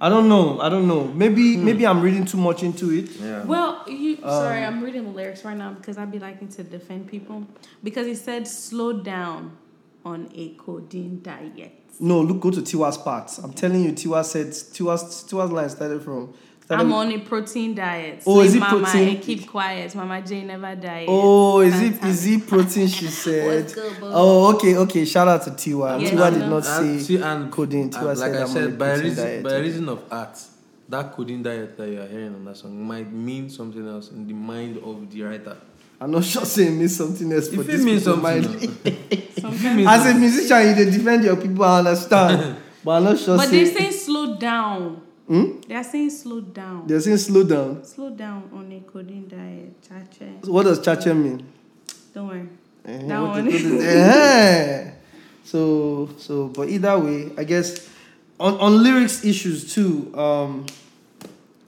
Speaker 2: I don't know. I don't know. Maybe maybe I'm reading too much into it.
Speaker 3: yeah.
Speaker 4: Well, you
Speaker 2: Um,
Speaker 4: sorry, I'm reading the lyrics right now because I'd be liking to defend people because he said slow down on a codeine diet.
Speaker 2: No, look, go to Tiwa's parts. I'm telling you, Tiwa said Tiwa's Tiwa's line started from. Started
Speaker 4: I'm
Speaker 2: with-
Speaker 4: on a protein diet.
Speaker 2: Oh, is
Speaker 4: Sleep,
Speaker 2: it
Speaker 4: mama, eh,
Speaker 2: protein?
Speaker 4: and keep quiet. Mama J never diet.
Speaker 2: Oh, is it is it protein? She (laughs) said.
Speaker 4: What's good.
Speaker 2: Oh, okay, okay. Shout out to Tiwa.
Speaker 4: Yes,
Speaker 2: Tiwa
Speaker 4: I
Speaker 2: did
Speaker 4: know.
Speaker 2: not
Speaker 3: and,
Speaker 2: say
Speaker 3: see, and,
Speaker 2: codeine.
Speaker 3: and
Speaker 2: Tiwa
Speaker 3: like
Speaker 2: said
Speaker 3: I
Speaker 2: I'm on a
Speaker 3: said, by
Speaker 2: protein
Speaker 3: reason,
Speaker 2: diet.
Speaker 3: by reason of art, that codeine diet that you are hearing on that song might mean something else in the mind of the writer.
Speaker 2: I'm not sure saying means something else, but
Speaker 3: If it
Speaker 2: this
Speaker 3: means
Speaker 2: people
Speaker 3: something,
Speaker 2: mind.
Speaker 3: no. (laughs) If it
Speaker 4: Sometimes-
Speaker 3: means
Speaker 2: As a musician, you defend your people. I understand, (laughs) but I'm not sure.
Speaker 4: But
Speaker 2: say,
Speaker 4: they're saying slow down.
Speaker 2: Hmm?
Speaker 4: They're saying slow down.
Speaker 2: they're saying slow down.
Speaker 4: Slow down on a codeine diet. Chache.
Speaker 2: So what does chacha mean?
Speaker 4: Don't worry.
Speaker 2: Eh,
Speaker 4: That
Speaker 2: what
Speaker 4: one.
Speaker 2: is- what is- eh. So so, but either way, I guess on on lyrics issues too. Um,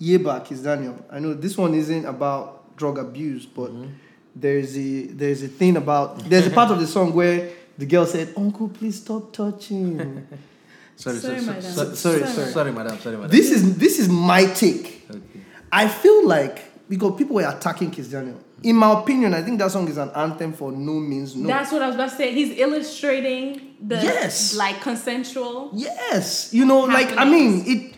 Speaker 2: Yeba Kiss Daniel. I know this one isn't about drug abuse, but there's a there's a thing about there's a part of the song where the girl said, "Uncle, please stop touching." (laughs)
Speaker 3: Sorry,
Speaker 4: Sorry,
Speaker 3: sorry,
Speaker 4: madam.
Speaker 3: sorry,
Speaker 2: Sorry,
Speaker 3: sorry,
Speaker 2: sorry.
Speaker 3: sorry, madam, sorry, madam.
Speaker 2: this is this is my take.
Speaker 3: Okay.
Speaker 2: I feel like because people were attacking Kiss Daniel. In my opinion, I think that song is an anthem for no means no.
Speaker 4: That's what I was about to say. He's illustrating the
Speaker 2: Yes.
Speaker 4: like consensual.
Speaker 2: Yes, you know, like I mean, it, it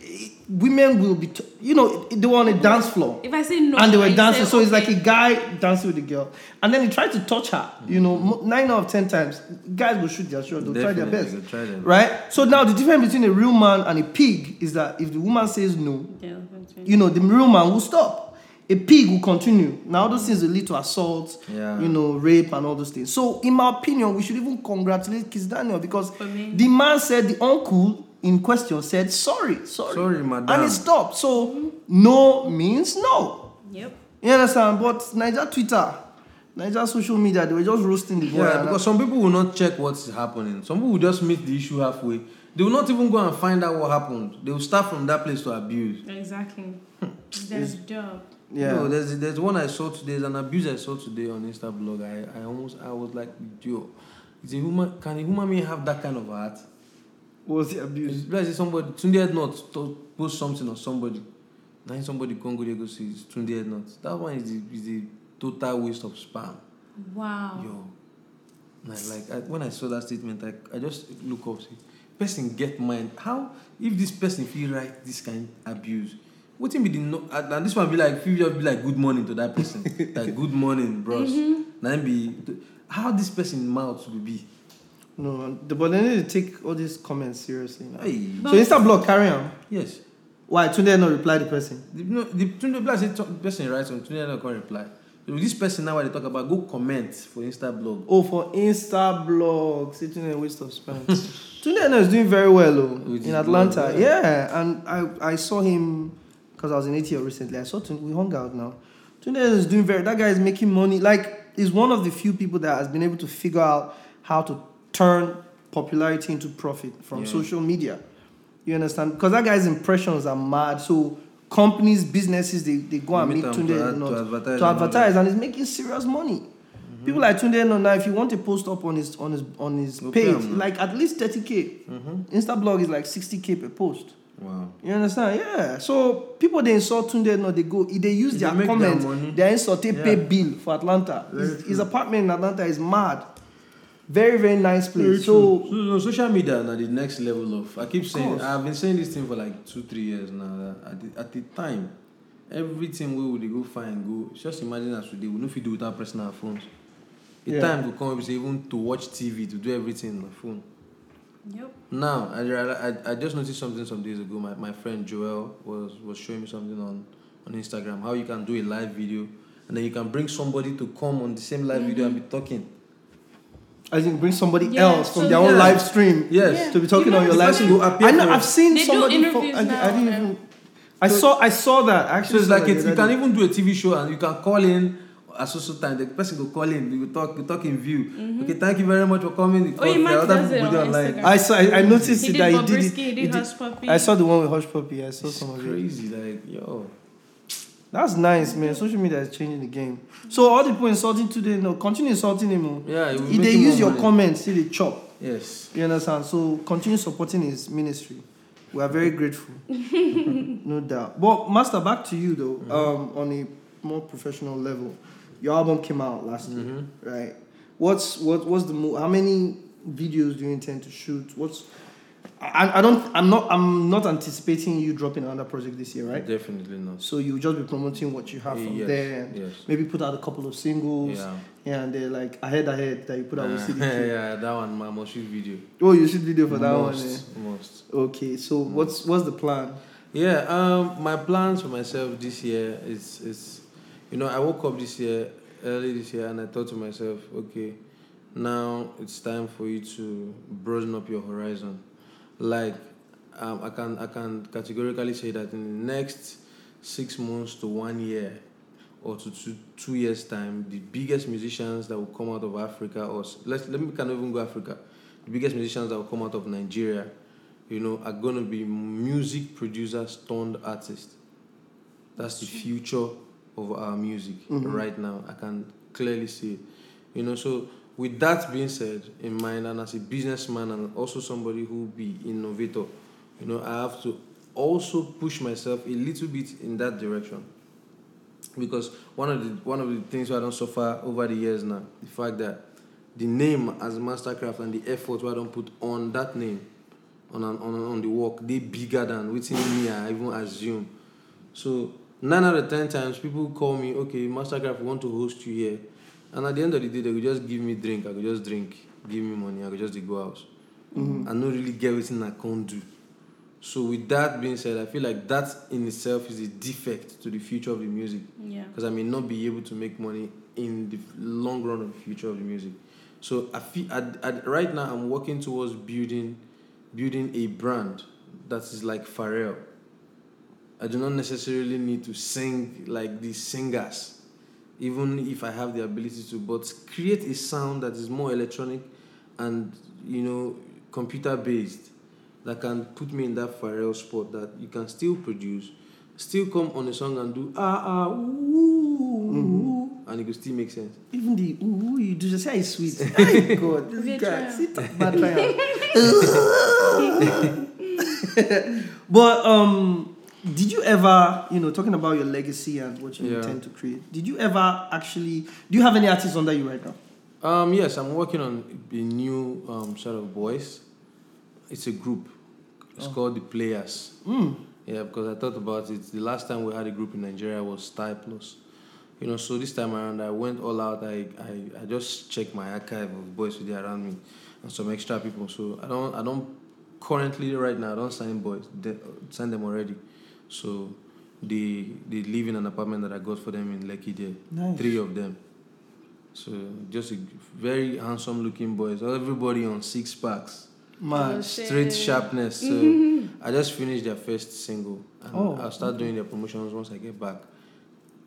Speaker 2: women will be, t- you know, they were on a dance floor
Speaker 4: If I say no,
Speaker 2: and they were dancing.
Speaker 4: say,
Speaker 2: So it's like a guy dancing with a girl, and then he tried to touch her. You know, nine out of ten times, guys will shoot their shot. They'll try their best,
Speaker 3: they'll try their
Speaker 2: right? So now the difference between a real man and a pig is that if the woman says no,
Speaker 4: Yeah, right.
Speaker 2: you know, the real man will stop. A pig will continue. Now those things will lead to assault,
Speaker 3: Yeah.
Speaker 2: you know, rape and all those things. So in my opinion, we should even congratulate Kiss Daniel because the man said the uncle in question said sorry, sorry,
Speaker 3: Sorry, madam.
Speaker 2: and it stopped. So no means no.
Speaker 4: Yep.
Speaker 2: You understand? But Naija Twitter, Naija social media, they were just roasting the boy.
Speaker 3: Yeah, because some people will not check what's happening. Some people will just meet the issue halfway. They will not even go and find out what happened. They will start from that place to abuse.
Speaker 4: Exactly. (laughs) That's the job.
Speaker 2: yeah.
Speaker 3: No, there's there's one I saw today. There's an abuse I saw today on Insta blog. I, I almost I was like, yo, is a human can a human being have that kind of heart?
Speaker 2: What was the abuse?
Speaker 3: It's like say somebody Tunde Ednut to post something on somebody. Now somebody can go there go see it's Tunde Ednut. That one is a, is a total waste of spam.
Speaker 4: Wow.
Speaker 3: Yo, like, like I, when I saw that statement, I, I just look up, say, person get mind. How if this person feel write this kind abuse? What be the no? And and this one be like, feel just be like good morning to that person, (laughs) like good morning, bros. Mm-hmm. Then be how this person mouth will be.
Speaker 2: No, the, but they need to take all these comments seriously. Now.
Speaker 3: Hey,
Speaker 2: So Insta blog carry on.
Speaker 3: yes.
Speaker 2: Why Tunde not reply the person?
Speaker 3: The, no, the Tunde Black say person writes on Tunde not can reply. So this person now what they talk about, go comment for Insta blog.
Speaker 2: Oh, for Insta blog, sitting in a waste of space. (laughs) Tunde is doing very well oh, in Atlanta.
Speaker 3: blog,
Speaker 2: yeah.
Speaker 3: yeah.
Speaker 2: and I, I saw him because I was in ATL recently. I saw Tunde, we hung out now. Tunde is doing very. That guy is making money. Like, he's one of the few people that has been able to figure out how to turn popularity into profit from
Speaker 3: Yeah.
Speaker 2: social media. You understand? Because that guy's impressions are mad. So companies, businesses, they, they go and
Speaker 3: meet
Speaker 2: Tunde
Speaker 3: to ad-
Speaker 2: you
Speaker 3: to advertise
Speaker 2: to advertise, and he's making serious money. People like Tunde no now, if you want to post up on his on his on his
Speaker 3: Go pay
Speaker 2: page,
Speaker 3: now.
Speaker 2: like at least 30k. Insta blog is like 60k per post.
Speaker 3: Wow.
Speaker 2: You understand? Yeah. So people they insult Tunde no, they go they use
Speaker 3: They
Speaker 2: their comments, their insult, they pay bill for Atlanta. His, his apartment in Atlanta is mad. Very, very nice place.
Speaker 3: so,
Speaker 2: so
Speaker 3: so, no, social media now the next level of. I keep
Speaker 2: Of
Speaker 3: saying
Speaker 2: course.
Speaker 3: I've been saying this thing for like two three years now. At the, at the time, everything we would go find go. Just imagine as today we no fit do without pressing our phones. The
Speaker 2: Yeah.
Speaker 3: time will come we say even to watch TV to do everything on the phone.
Speaker 4: Yep.
Speaker 3: Now I, I I just noticed something some days ago. My, my friend Joel was was showing me something on on Instagram how you can do a live video and then you can bring somebody to come on the same live mm-hmm. video and be talking.
Speaker 2: I think bring somebody
Speaker 4: Yeah,
Speaker 2: else from
Speaker 4: so
Speaker 2: their own
Speaker 3: yeah.
Speaker 2: live stream.
Speaker 3: Yes.
Speaker 2: to be talking
Speaker 4: You
Speaker 2: on your live stream.
Speaker 3: like- appear
Speaker 2: I know, I've seen
Speaker 4: They do
Speaker 2: somebody. For,
Speaker 4: interviews
Speaker 2: I, I didn't even. I saw I saw that actually.
Speaker 3: So
Speaker 2: it's
Speaker 3: like
Speaker 2: that
Speaker 3: it, you can even do a TV show and you can call in at social time. The person will call in. We will talk. We talk in view. Mm-hmm. Okay, thank you very much for coming. The
Speaker 4: Oh, you
Speaker 3: call-
Speaker 4: might
Speaker 3: other
Speaker 4: does it
Speaker 3: people do
Speaker 4: on
Speaker 3: online.
Speaker 4: Instagram.
Speaker 2: I saw. I, I noticed
Speaker 4: He
Speaker 2: it that he did
Speaker 4: Bobrisky,
Speaker 2: it.
Speaker 4: he
Speaker 2: he
Speaker 4: did
Speaker 2: did-
Speaker 4: Hushpuppi.
Speaker 2: I saw the one with Hushpuppi. I saw
Speaker 3: It's
Speaker 2: some of it.
Speaker 3: crazy. Like yo,
Speaker 2: That's nice, man. Social media is changing the game. So all the people insulting today, no, continue insulting him. oh.
Speaker 3: Yeah, he will
Speaker 2: if
Speaker 3: make
Speaker 2: they
Speaker 3: him
Speaker 2: use
Speaker 3: more
Speaker 2: your
Speaker 3: money.
Speaker 2: comments, see they chop.
Speaker 3: Yes.
Speaker 2: You understand? So continue supporting his ministry. We are very grateful, (laughs) no doubt. But Master, back to you though. Um, on a more professional level, your album came out last year, right? What's what? What's the mo- How many videos do you intend to shoot? What's I, I don't I'm not I'm not anticipating you dropping another project this year, right?
Speaker 3: Definitely not.
Speaker 2: So you'll just be promoting what you have from
Speaker 3: Yes,
Speaker 2: there and
Speaker 3: yes.
Speaker 2: maybe put out a couple of singles.
Speaker 3: Yeah.
Speaker 2: Yeah, and they're like ahead ahead that you put out with
Speaker 3: Uh,
Speaker 2: CDQ. (laughs)
Speaker 3: yeah, that one, my must shoot video.
Speaker 2: Oh, you should video for that one. eh?
Speaker 3: Most.
Speaker 2: Okay, so what's what's the plan?
Speaker 3: Yeah, um, my plans for myself this year is is, you know, I woke up this year, early this year, and I thought to myself, okay, now it's time for you to broaden up your horizon. Like, um, I can I can categorically say that in the next six months to one year, or to two, two years time, the biggest musicians that will come out of Africa, or let's let me can even go Africa, the biggest musicians that will come out of Nigeria, you know, are gonna be music producers turned artists. That's the future of our music right now. I can clearly see it. You know, so with that being said in mind, and as a businessman and also somebody who be innovator, you know, I have to also push myself a little bit in that direction. Because one of the one of the things I don't suffer over the years now, the fact that the name as Masterkraft and the effort I don't put on that name, on on on the work, they bigger than within me I even assume. So nine out of ten times people call me, okay, Masterkraft want to host you here. And at the end of the day, they will just give me drink. I could just drink, give me money, I could just go out. Mm-hmm. I not really get everything I can't do. So with that being said, I feel like that in itself is a defect to the future of the music.
Speaker 4: Yeah.
Speaker 3: Because I may not be able to make money in the long run of the future of the music. So I feel I, I, right now I'm working towards building building a brand that is like Pharrell. I do not necessarily need to sing like these singers, even if I have the ability to, but create a sound that is more electronic and you know computer based that can put me in that Pharrell spot that you can still produce, still come on a song and do ah ah ooh, and it could still make sense.
Speaker 2: Even the ooh, you do just say it's sweet. (laughs) My God, this
Speaker 4: Good
Speaker 2: guy,
Speaker 4: try.
Speaker 2: sit up, bad try. But um, did you ever, you know, talking about your legacy and what you
Speaker 3: Yeah.
Speaker 2: intend to create? Did you ever actually? Do you have any artists under you right now?
Speaker 3: Um, yes, I'm working on a new um, set of boys. It's a group. It's called the Players. Yeah, because I thought about it. The last time we had a group in Nigeria was Styl-Plus. You know, so this time around I went all out. I, I, I just checked my archive of boys are around me and some extra people. So I don't I don't currently right now I don't sign boys. They, sign them already. So they they live in an apartment that I got for them in Lekki there.
Speaker 2: Nice.
Speaker 3: Three of them. So just a very handsome looking boys. Everybody on six packs.
Speaker 2: Man,
Speaker 4: Oh, shit.
Speaker 3: Straight sharpness. So (laughs) I just finished their first single. And
Speaker 2: Oh,
Speaker 3: I'll start doing their promotions once I get back.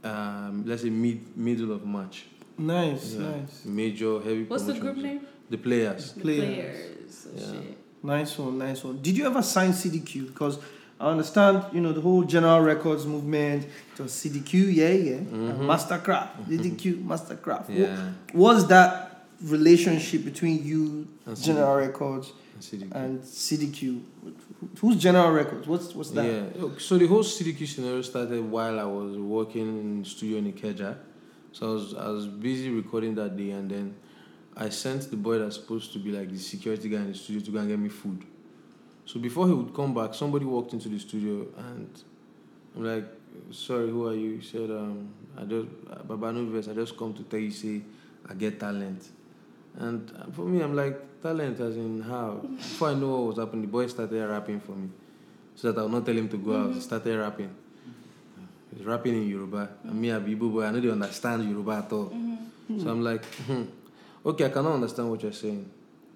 Speaker 3: Um, let's say mid middle of March.
Speaker 2: nice,
Speaker 3: Yeah.
Speaker 2: nice,
Speaker 3: Major heavy
Speaker 4: What's the group name?
Speaker 3: The players.
Speaker 4: The
Speaker 2: Players.
Speaker 4: Players. Oh,
Speaker 3: Yeah.
Speaker 2: nice one, nice one. Did you ever sign CDQ? Because I understand, you know, the whole General Records movement. It was CDQ, yeah, yeah. And Masterkraft, mm-hmm. CDQ, Masterkraft.
Speaker 3: Yeah.
Speaker 2: What's that relationship between you, General Records,
Speaker 3: And CDQ.
Speaker 2: and CDQ? Who's General Records? What's what's that?
Speaker 3: Yeah. So the whole CDQ scenario started while I was working in studio in Ikeja. So I was I was busy recording that day, and then I sent the boy that's supposed to be like the security guy in the studio to go and get me food. So before he would come back, somebody walked into the studio, and I'm like, "Sorry, who are you?" He said, um, "I just Baba Nuves, I just come to tell you, say I get talent." And for me, I'm like, talent as in how? Before I know what was happening, the boy started rapping for me. So that I will not tell him to go out. He started rapping. He's rapping in Yoruba. And me, I'm boy, I know they understand Yoruba at all. So I'm like, hmm, okay, I cannot understand what you're saying.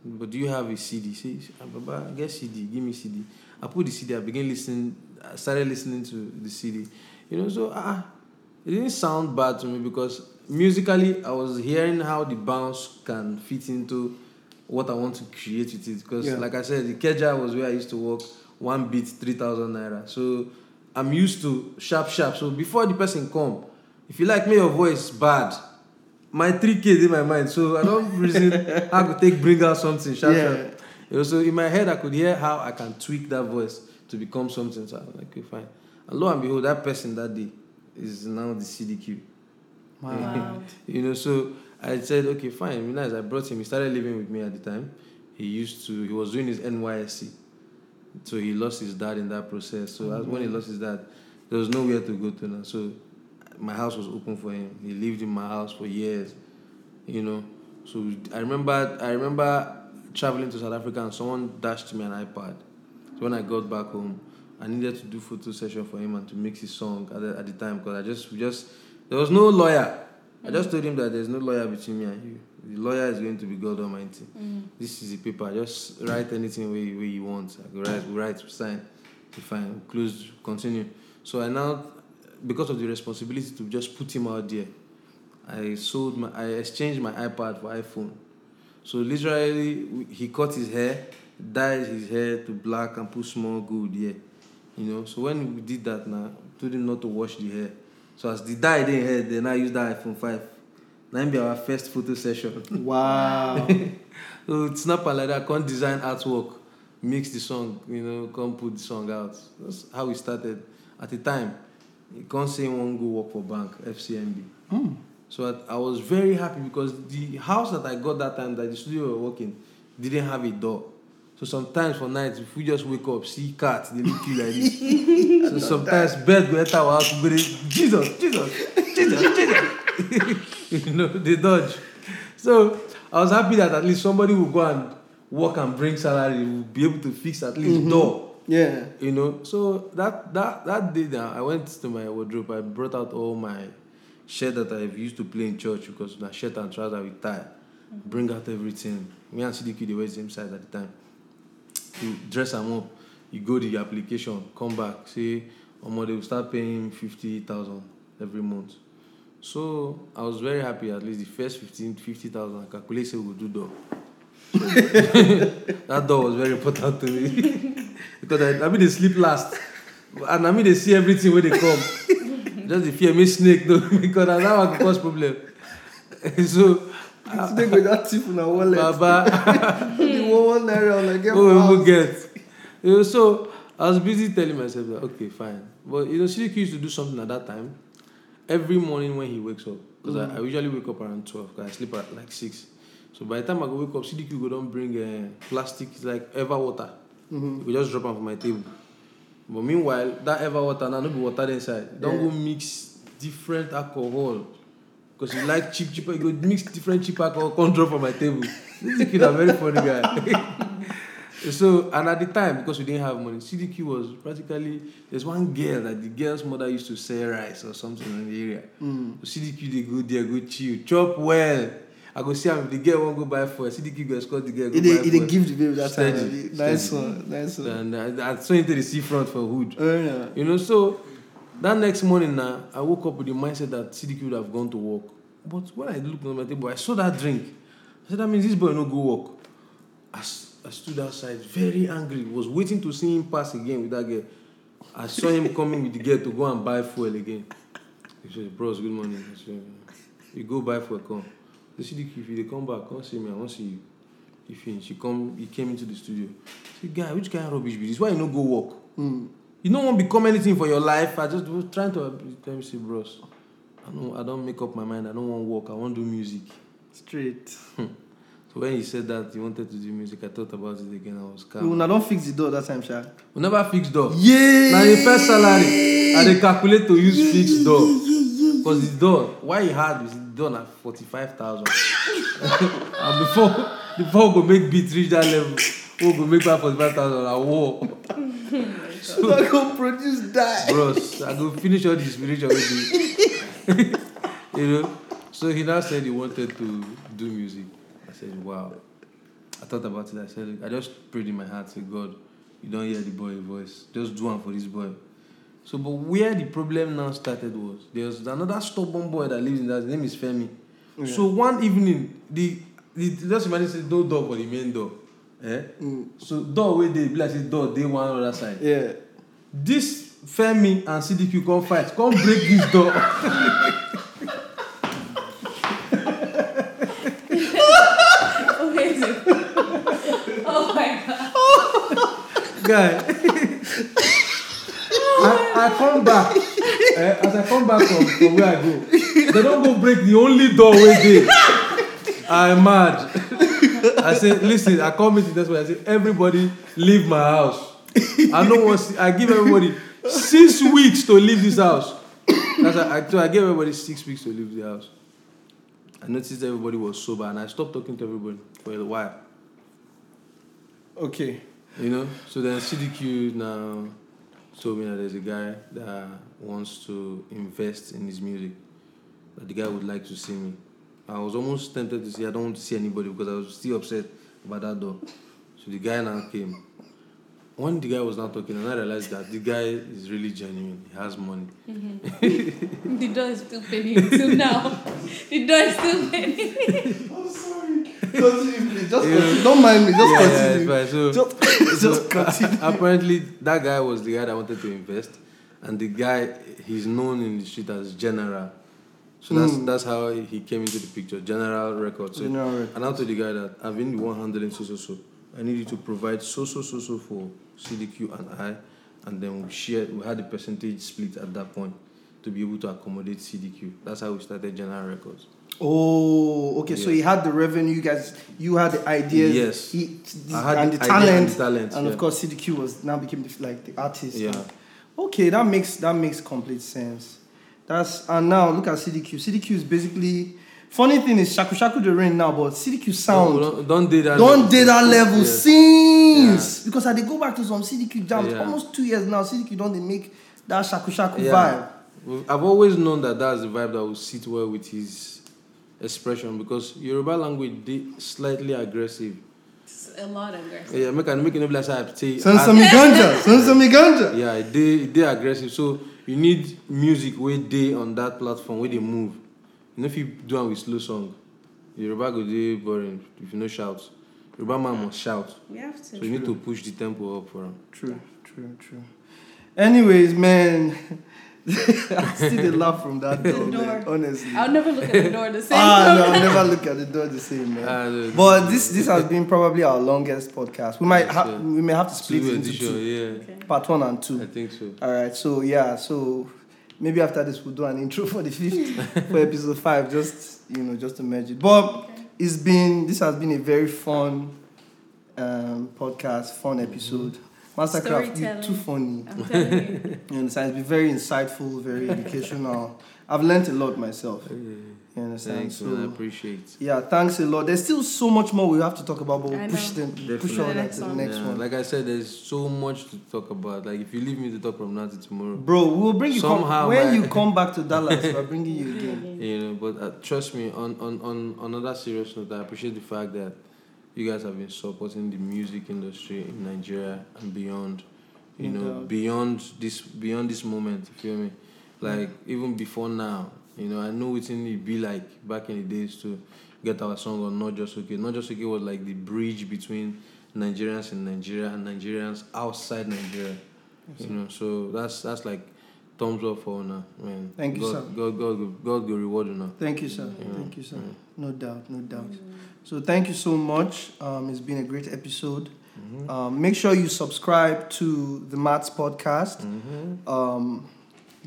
Speaker 3: But do you have a CD? He says, "Ah, Baba, get CD, give me CD. I put the CD, I began listening, I started listening to the CD. You know, so ah, it didn't sound bad to me because musically I was hearing how the bounce can fit into what I want to create with it. Because
Speaker 2: Yeah.
Speaker 3: like I said, the Keja was where I used to work, one beat, 3,000 naira. So I'm used to sharp sharp. So before the person come, if you like me your voice bad, my 3K is in my mind. So I don't reason how to take bring out something
Speaker 2: Yeah.
Speaker 3: So in my head I could hear how I can tweak that voice to become something. So I was like, okay, fine. And lo and behold, that person that day is now the CDQ.
Speaker 4: Wow. (laughs)
Speaker 3: You know, so I said, okay, fine. Nice. I brought him. He started living with me at the time. He used to. He was doing his NYSC, so he lost his dad in that process. So mm-hmm. as- when he lost his dad, there was nowhere to go to now. So my house was open for him. He lived in my house for years. You know, so I remember. I remember traveling to South Africa and someone dashed me an iPad. So when I got back home, I needed to do photo session for him and to mix his song at the, at the time because I just just there was no lawyer. I just told him that there's no lawyer between me and you. The lawyer is going to be God Almighty. Mm. This is the paper. Just write anything where you, where you want. I go write, we write, we sign, we fine, close, continue. So I now, because of the responsibility to just put him out there, I sold my, I exchanged my iPad for iPhone. So literally, he cut his hair, dyed his hair to black, and put small gold here. You know. So when we did that, now told him not to wash the hair. So as the dye didn't hair, then I used that iPhone five. Now be our first photo session. (laughs)
Speaker 2: Wow. (laughs)
Speaker 3: so it's not like that. Can't design artwork, mix the song. You know, can't put the song out. That's how we started. At the time, you can't say one go work for bank FCMB. Hmm. So I, I was very happy because the house that I got that time that the studio we were working didn't have a door. So sometimes for nights, if we just wake up, see cats, they look you like this. (laughs) so sometimes bird go enter our house, go Jesus, Jesus, Jesus, Jesus. (laughs) you know, they dodge. So I was happy that at least somebody will go and work and bring salary, will be able to fix at least mm-hmm. door.
Speaker 2: Yeah.
Speaker 3: You know, so that that that day now I went to my wardrobe. I brought out all my shirt that I've used to play in church because my shirt and trouser with tie. Bring out everything. Me and CDQ they were the same size at the time. You dress them up. You go to the application, come back, say, Omo, they will start paying fifty thousand every month. So I was very happy. At least the first 15, 50,000, I calculate say we will do door. (laughs) that door was very important to me (laughs) because I, I mean they sleep last, and I mean they see everything when they come. (laughs) Just the fear me snake though (laughs) because that's how I cause problem. (laughs) so
Speaker 2: Today with that tip in our wallet.
Speaker 3: Baba,
Speaker 2: the one naira, I'm like, get
Speaker 3: who will
Speaker 2: out.
Speaker 3: who get? You know, so I was busy telling myself that okay, fine. But you know, CDQ used to do something at that time. Every morning when he wakes up, because I, I usually wake up around twelve, because I sleep at like six. So by the time I go wake up, CDQ go don't bring uh, plastic like ever water.
Speaker 2: Mhm.
Speaker 3: We just drop them for my table. But meanwhile, that ever water now no be water inside. Don't
Speaker 2: Yeah.
Speaker 3: go mix different alcohol. Because you like cheap, cheap, you go mix different cheap alcohol, come drop on my table. This kid a very funny guy. (laughs) so and at the time, because we didn't have money, CDQ was practically there's one girl that the girl's mother used to sell rice or something in the area.
Speaker 2: Mm.
Speaker 3: So CDQ they go there, go chill, chop well. I go see am if the girl won't go buy for CDQ go escort the girl go buy
Speaker 2: he did
Speaker 3: fuel.
Speaker 2: give the baby that time.
Speaker 3: Steady.
Speaker 2: Nice
Speaker 3: steady.
Speaker 2: one, nice one.
Speaker 3: And I, I saw into the seafront for hood.
Speaker 2: Oh, yeah.
Speaker 3: You know, so that next morning now, I woke up with the mindset that CDQ would have gone to work. But when I looked on my table, I saw that drink. I said, that means this boy no go work. I stood outside very angry, was waiting to see him pass again with that girl. I saw him (laughs) coming with the girl to go and buy fuel again. He said, bros, good morning. I said, you go buy fuel, come. The CDQ, if you dey come back, come see me, I want to see you. He finished. He come, he came into the studio. Say, guy, which kind of rubbish be this? Why you no go work?
Speaker 2: Mm.
Speaker 3: You don't want become anything for your life. I just was trying to let me see, bros. I don't, I don't make up my mind. I don't want work. I want to do music.
Speaker 2: Straight.
Speaker 3: So when he said that he wanted to do music, I thought about it again. I was calm.
Speaker 2: una don't fix the door that time, Sha.
Speaker 3: We never fix door.
Speaker 2: Yeah.
Speaker 3: Now the first salary, I dey calculate to use fixed door. Because the door, why he had is na forty-five thousand. (laughs) and before before we go make beat reach that level, we go make forty-five thousand. I war.
Speaker 2: So I go produce that.
Speaker 3: bros i go finish all the spiritual (laughs) dey you know so he now said he wanted to do music i said wow i thought about it i said i just prayed in my heart say god you don't hear the boy voice just do one for this boy so but where the problem now started was there's was another stubborn boy that lives in that his name is femi so one evening the the just imagine say no door for the main door eh
Speaker 2: Mm.
Speaker 3: so door wey dey be like say door dey one other side
Speaker 2: Yeah.
Speaker 3: this Femi and CDQ come fight, come break this door. (laughs) (laughs)
Speaker 4: Okay. so- oh my god. (laughs)
Speaker 3: Guy. I, I come back. Eh, as I come back from, from where I go, they don't go break the only door wey dey. I mad. I say, listen, I come meet this way. I say, everybody leave my house. I no wan see. I give everybody six weeks to leave this house. That's I, so I gave everybody six weeks to leave the house. I noticed everybody was sober, and I stopped talking to everybody for a while.
Speaker 2: Okay.
Speaker 3: You know, so then CDQ now told me that there's a guy that wants to invest in his music. That the guy would like to see me. I was almost tempted to say I don't want to see anybody because I was still upset about that door. So the guy now came. When the guy was not talking, and I realized that the guy is really genuine. He has money. Mm-hmm. (laughs)
Speaker 4: The door is still pending till now. (laughs) The door is still pending. (laughs)
Speaker 2: I'm sorry. Continue, please. Just continue. Don't mind me. Just
Speaker 3: Yeah, yeah, it's
Speaker 2: continue.
Speaker 3: fine. So,
Speaker 2: Just, (laughs) just continue.
Speaker 3: apparently that guy was the guy that wanted to invest, and the guy he's known in the street as General. So that's
Speaker 2: Mm.
Speaker 3: that's how he came into the picture. General Records. So,
Speaker 2: General Records.
Speaker 3: And I told the guy that I've been the one handling so so so. I need you to provide so so so so for CDQ and I, and then we shared. We had the percentage split at that point to be able to accommodate CDQ. That's how we started General Records.
Speaker 2: Oh, okay. So he had the revenue. You guys, you had the ideas.
Speaker 3: Yes.
Speaker 2: He,
Speaker 3: I had
Speaker 2: and
Speaker 3: the
Speaker 2: the
Speaker 3: idea and
Speaker 2: talent. And
Speaker 3: yeah.
Speaker 2: of course, CDQ was now became the, like the artist.
Speaker 3: Yeah.
Speaker 2: Okay, that makes that makes complete sense. That's and now look at CDQ. CDQ is basically funny thing is Shaku Shaku the rain now, but CDQ sound
Speaker 3: Don't, don't do that.
Speaker 2: don't do that level
Speaker 3: Yes.
Speaker 2: since because I they go back to some CDQ jams
Speaker 3: Yeah.
Speaker 2: almost two years now. CDQ don't they make that Shaku Shaku
Speaker 3: Yeah.
Speaker 2: vibe.
Speaker 3: I've always known that that's the vibe that will sit well with his expression because Yoruba language they slightly aggressive.
Speaker 4: It's a lot of aggressive.
Speaker 3: Yeah, make and make it no be like say I say.
Speaker 2: Sansami ganja, Sansami ganja.
Speaker 3: Yeah, they they aggressive. So you need music where they on that platform where they move. You know if you do it with slow song, Yoruba go dey boring if you no shout. Yoruba man must shout.
Speaker 4: We have to.
Speaker 3: So you need to push the tempo up for him.
Speaker 2: True, true, true. Anyways, man, (laughs) I still dey laugh from that (laughs) door, man,
Speaker 4: door.
Speaker 2: honestly.
Speaker 4: I'll never look at the door the same.
Speaker 2: Ah, no, I'll never look at the door the same, man.
Speaker 3: Ah, no,
Speaker 2: But this this has been probably our longest podcast. We might
Speaker 3: Yes,
Speaker 2: have
Speaker 3: yeah.
Speaker 2: we may have to split
Speaker 3: two
Speaker 2: it into
Speaker 3: edition,
Speaker 2: two,
Speaker 3: yeah.
Speaker 4: Okay.
Speaker 2: part one and two.
Speaker 3: I think so.
Speaker 2: All right, so yeah, so maybe after this we'll do an intro for the fifth (laughs) for episode five, just you know, just to merge it. But
Speaker 4: Okay.
Speaker 2: it's been this has been a very fun um, podcast, fun episode. Masterkraft, you're too funny.
Speaker 4: You. (laughs)
Speaker 2: You understand? It's been very insightful, very educational. I've learned a lot myself. You understand?
Speaker 3: Thanks,
Speaker 2: so
Speaker 3: man. I appreciate.
Speaker 2: yeah, thanks a lot. There's still so much more we have to talk about, but we'll push
Speaker 4: know.
Speaker 2: them, push
Speaker 3: Definitely.
Speaker 2: all
Speaker 4: The
Speaker 2: that
Speaker 4: next
Speaker 2: to the next
Speaker 3: Yeah,
Speaker 2: one.
Speaker 3: Like I said, there's so much to talk about. Like if you leave me to talk from now to tomorrow,
Speaker 2: Bro, we'll bring you
Speaker 3: Somehow,
Speaker 2: come, when
Speaker 3: man.
Speaker 2: you (laughs) come back to Dallas. we're bringing you again.
Speaker 3: you know. But uh, trust me, on on on on another serious note, I appreciate the fact that you guys have been supporting the music industry in Nigeria and beyond. You
Speaker 2: No
Speaker 3: know, beyond this beyond this moment. You feel me? Like even before now, you know, I know it's in it be like back in the days to get our song on NotJustOk. Not Just Okay was like the bridge between Nigerians in Nigeria and Nigerians outside Nigeria. You know, so that's that's like thumbs up for now. Man,
Speaker 2: Thank you,
Speaker 3: God,
Speaker 2: sir.
Speaker 3: God, God, God, God go reward you now.
Speaker 2: Thank you, sir.
Speaker 3: Yeah.
Speaker 2: Thank you, sir.
Speaker 3: Yeah.
Speaker 2: No doubt, no doubt. So thank you so much. Um, it's been a great episode.
Speaker 3: Mm-hmm.
Speaker 2: Um, make sure you subscribe to the MATS podcast.
Speaker 3: Mm-hmm.
Speaker 2: Um,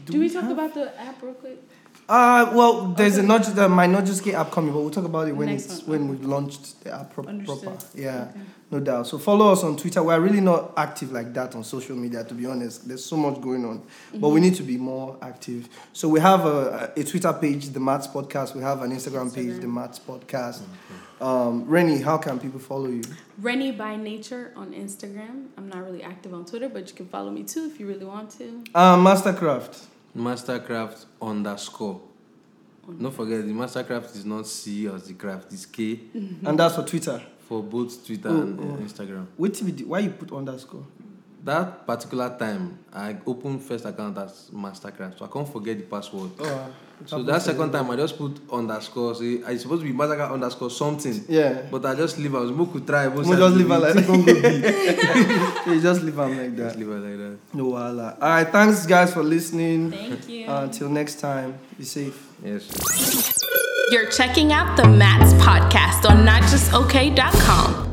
Speaker 4: Do we talk
Speaker 2: have-
Speaker 4: about the app real quick?
Speaker 2: Uh, well, there's a not just the my not just get app coming, but we'll talk about it when
Speaker 4: Next
Speaker 2: it's
Speaker 4: one,
Speaker 2: when
Speaker 4: okay.
Speaker 2: we've launched the app pro- proper. Yeah,
Speaker 4: Okay.
Speaker 2: no doubt. So follow us on Twitter. We're really not active like that on social media, to be honest. There's so much going on, but we need to be more active. So we have a, a Twitter page, the MATS Podcast. We have an Instagram, page, the MATS Podcast. Um, Renny, how can people follow you?
Speaker 4: Renny by nature on Instagram. I'm not really active on Twitter, but you can follow me too if you really want to.
Speaker 2: Um, Masterkraft.
Speaker 3: Masterkraft underscore. Don't forget the Masterkraft is not C as the craft, it's K (laughs)
Speaker 2: and that's for Twitter.
Speaker 3: for both Twitter
Speaker 2: Oh,
Speaker 3: and uh,
Speaker 2: oh.
Speaker 3: Instagram.
Speaker 2: Wait till we do- why you put underscore?
Speaker 3: that particular time, I opened first account as Masterkraft, so I can't forget the password.
Speaker 2: Oh, it
Speaker 3: So
Speaker 2: happens
Speaker 3: that second time, I just put underscore. Say I supposed to be Mastercard underscore something.
Speaker 2: Yeah.
Speaker 3: But I just leave. I was more could try. both
Speaker 2: Mo just leave
Speaker 3: be-
Speaker 2: her like
Speaker 3: think on go be.
Speaker 2: You just leave them like
Speaker 3: Just
Speaker 2: that.
Speaker 3: leave her like that.
Speaker 2: No wahala. All right, thanks guys for listening.
Speaker 4: Thank you.
Speaker 2: Uh, until next time, be safe.
Speaker 3: Yes.
Speaker 1: You're checking out the MATS podcast on notjustok.com.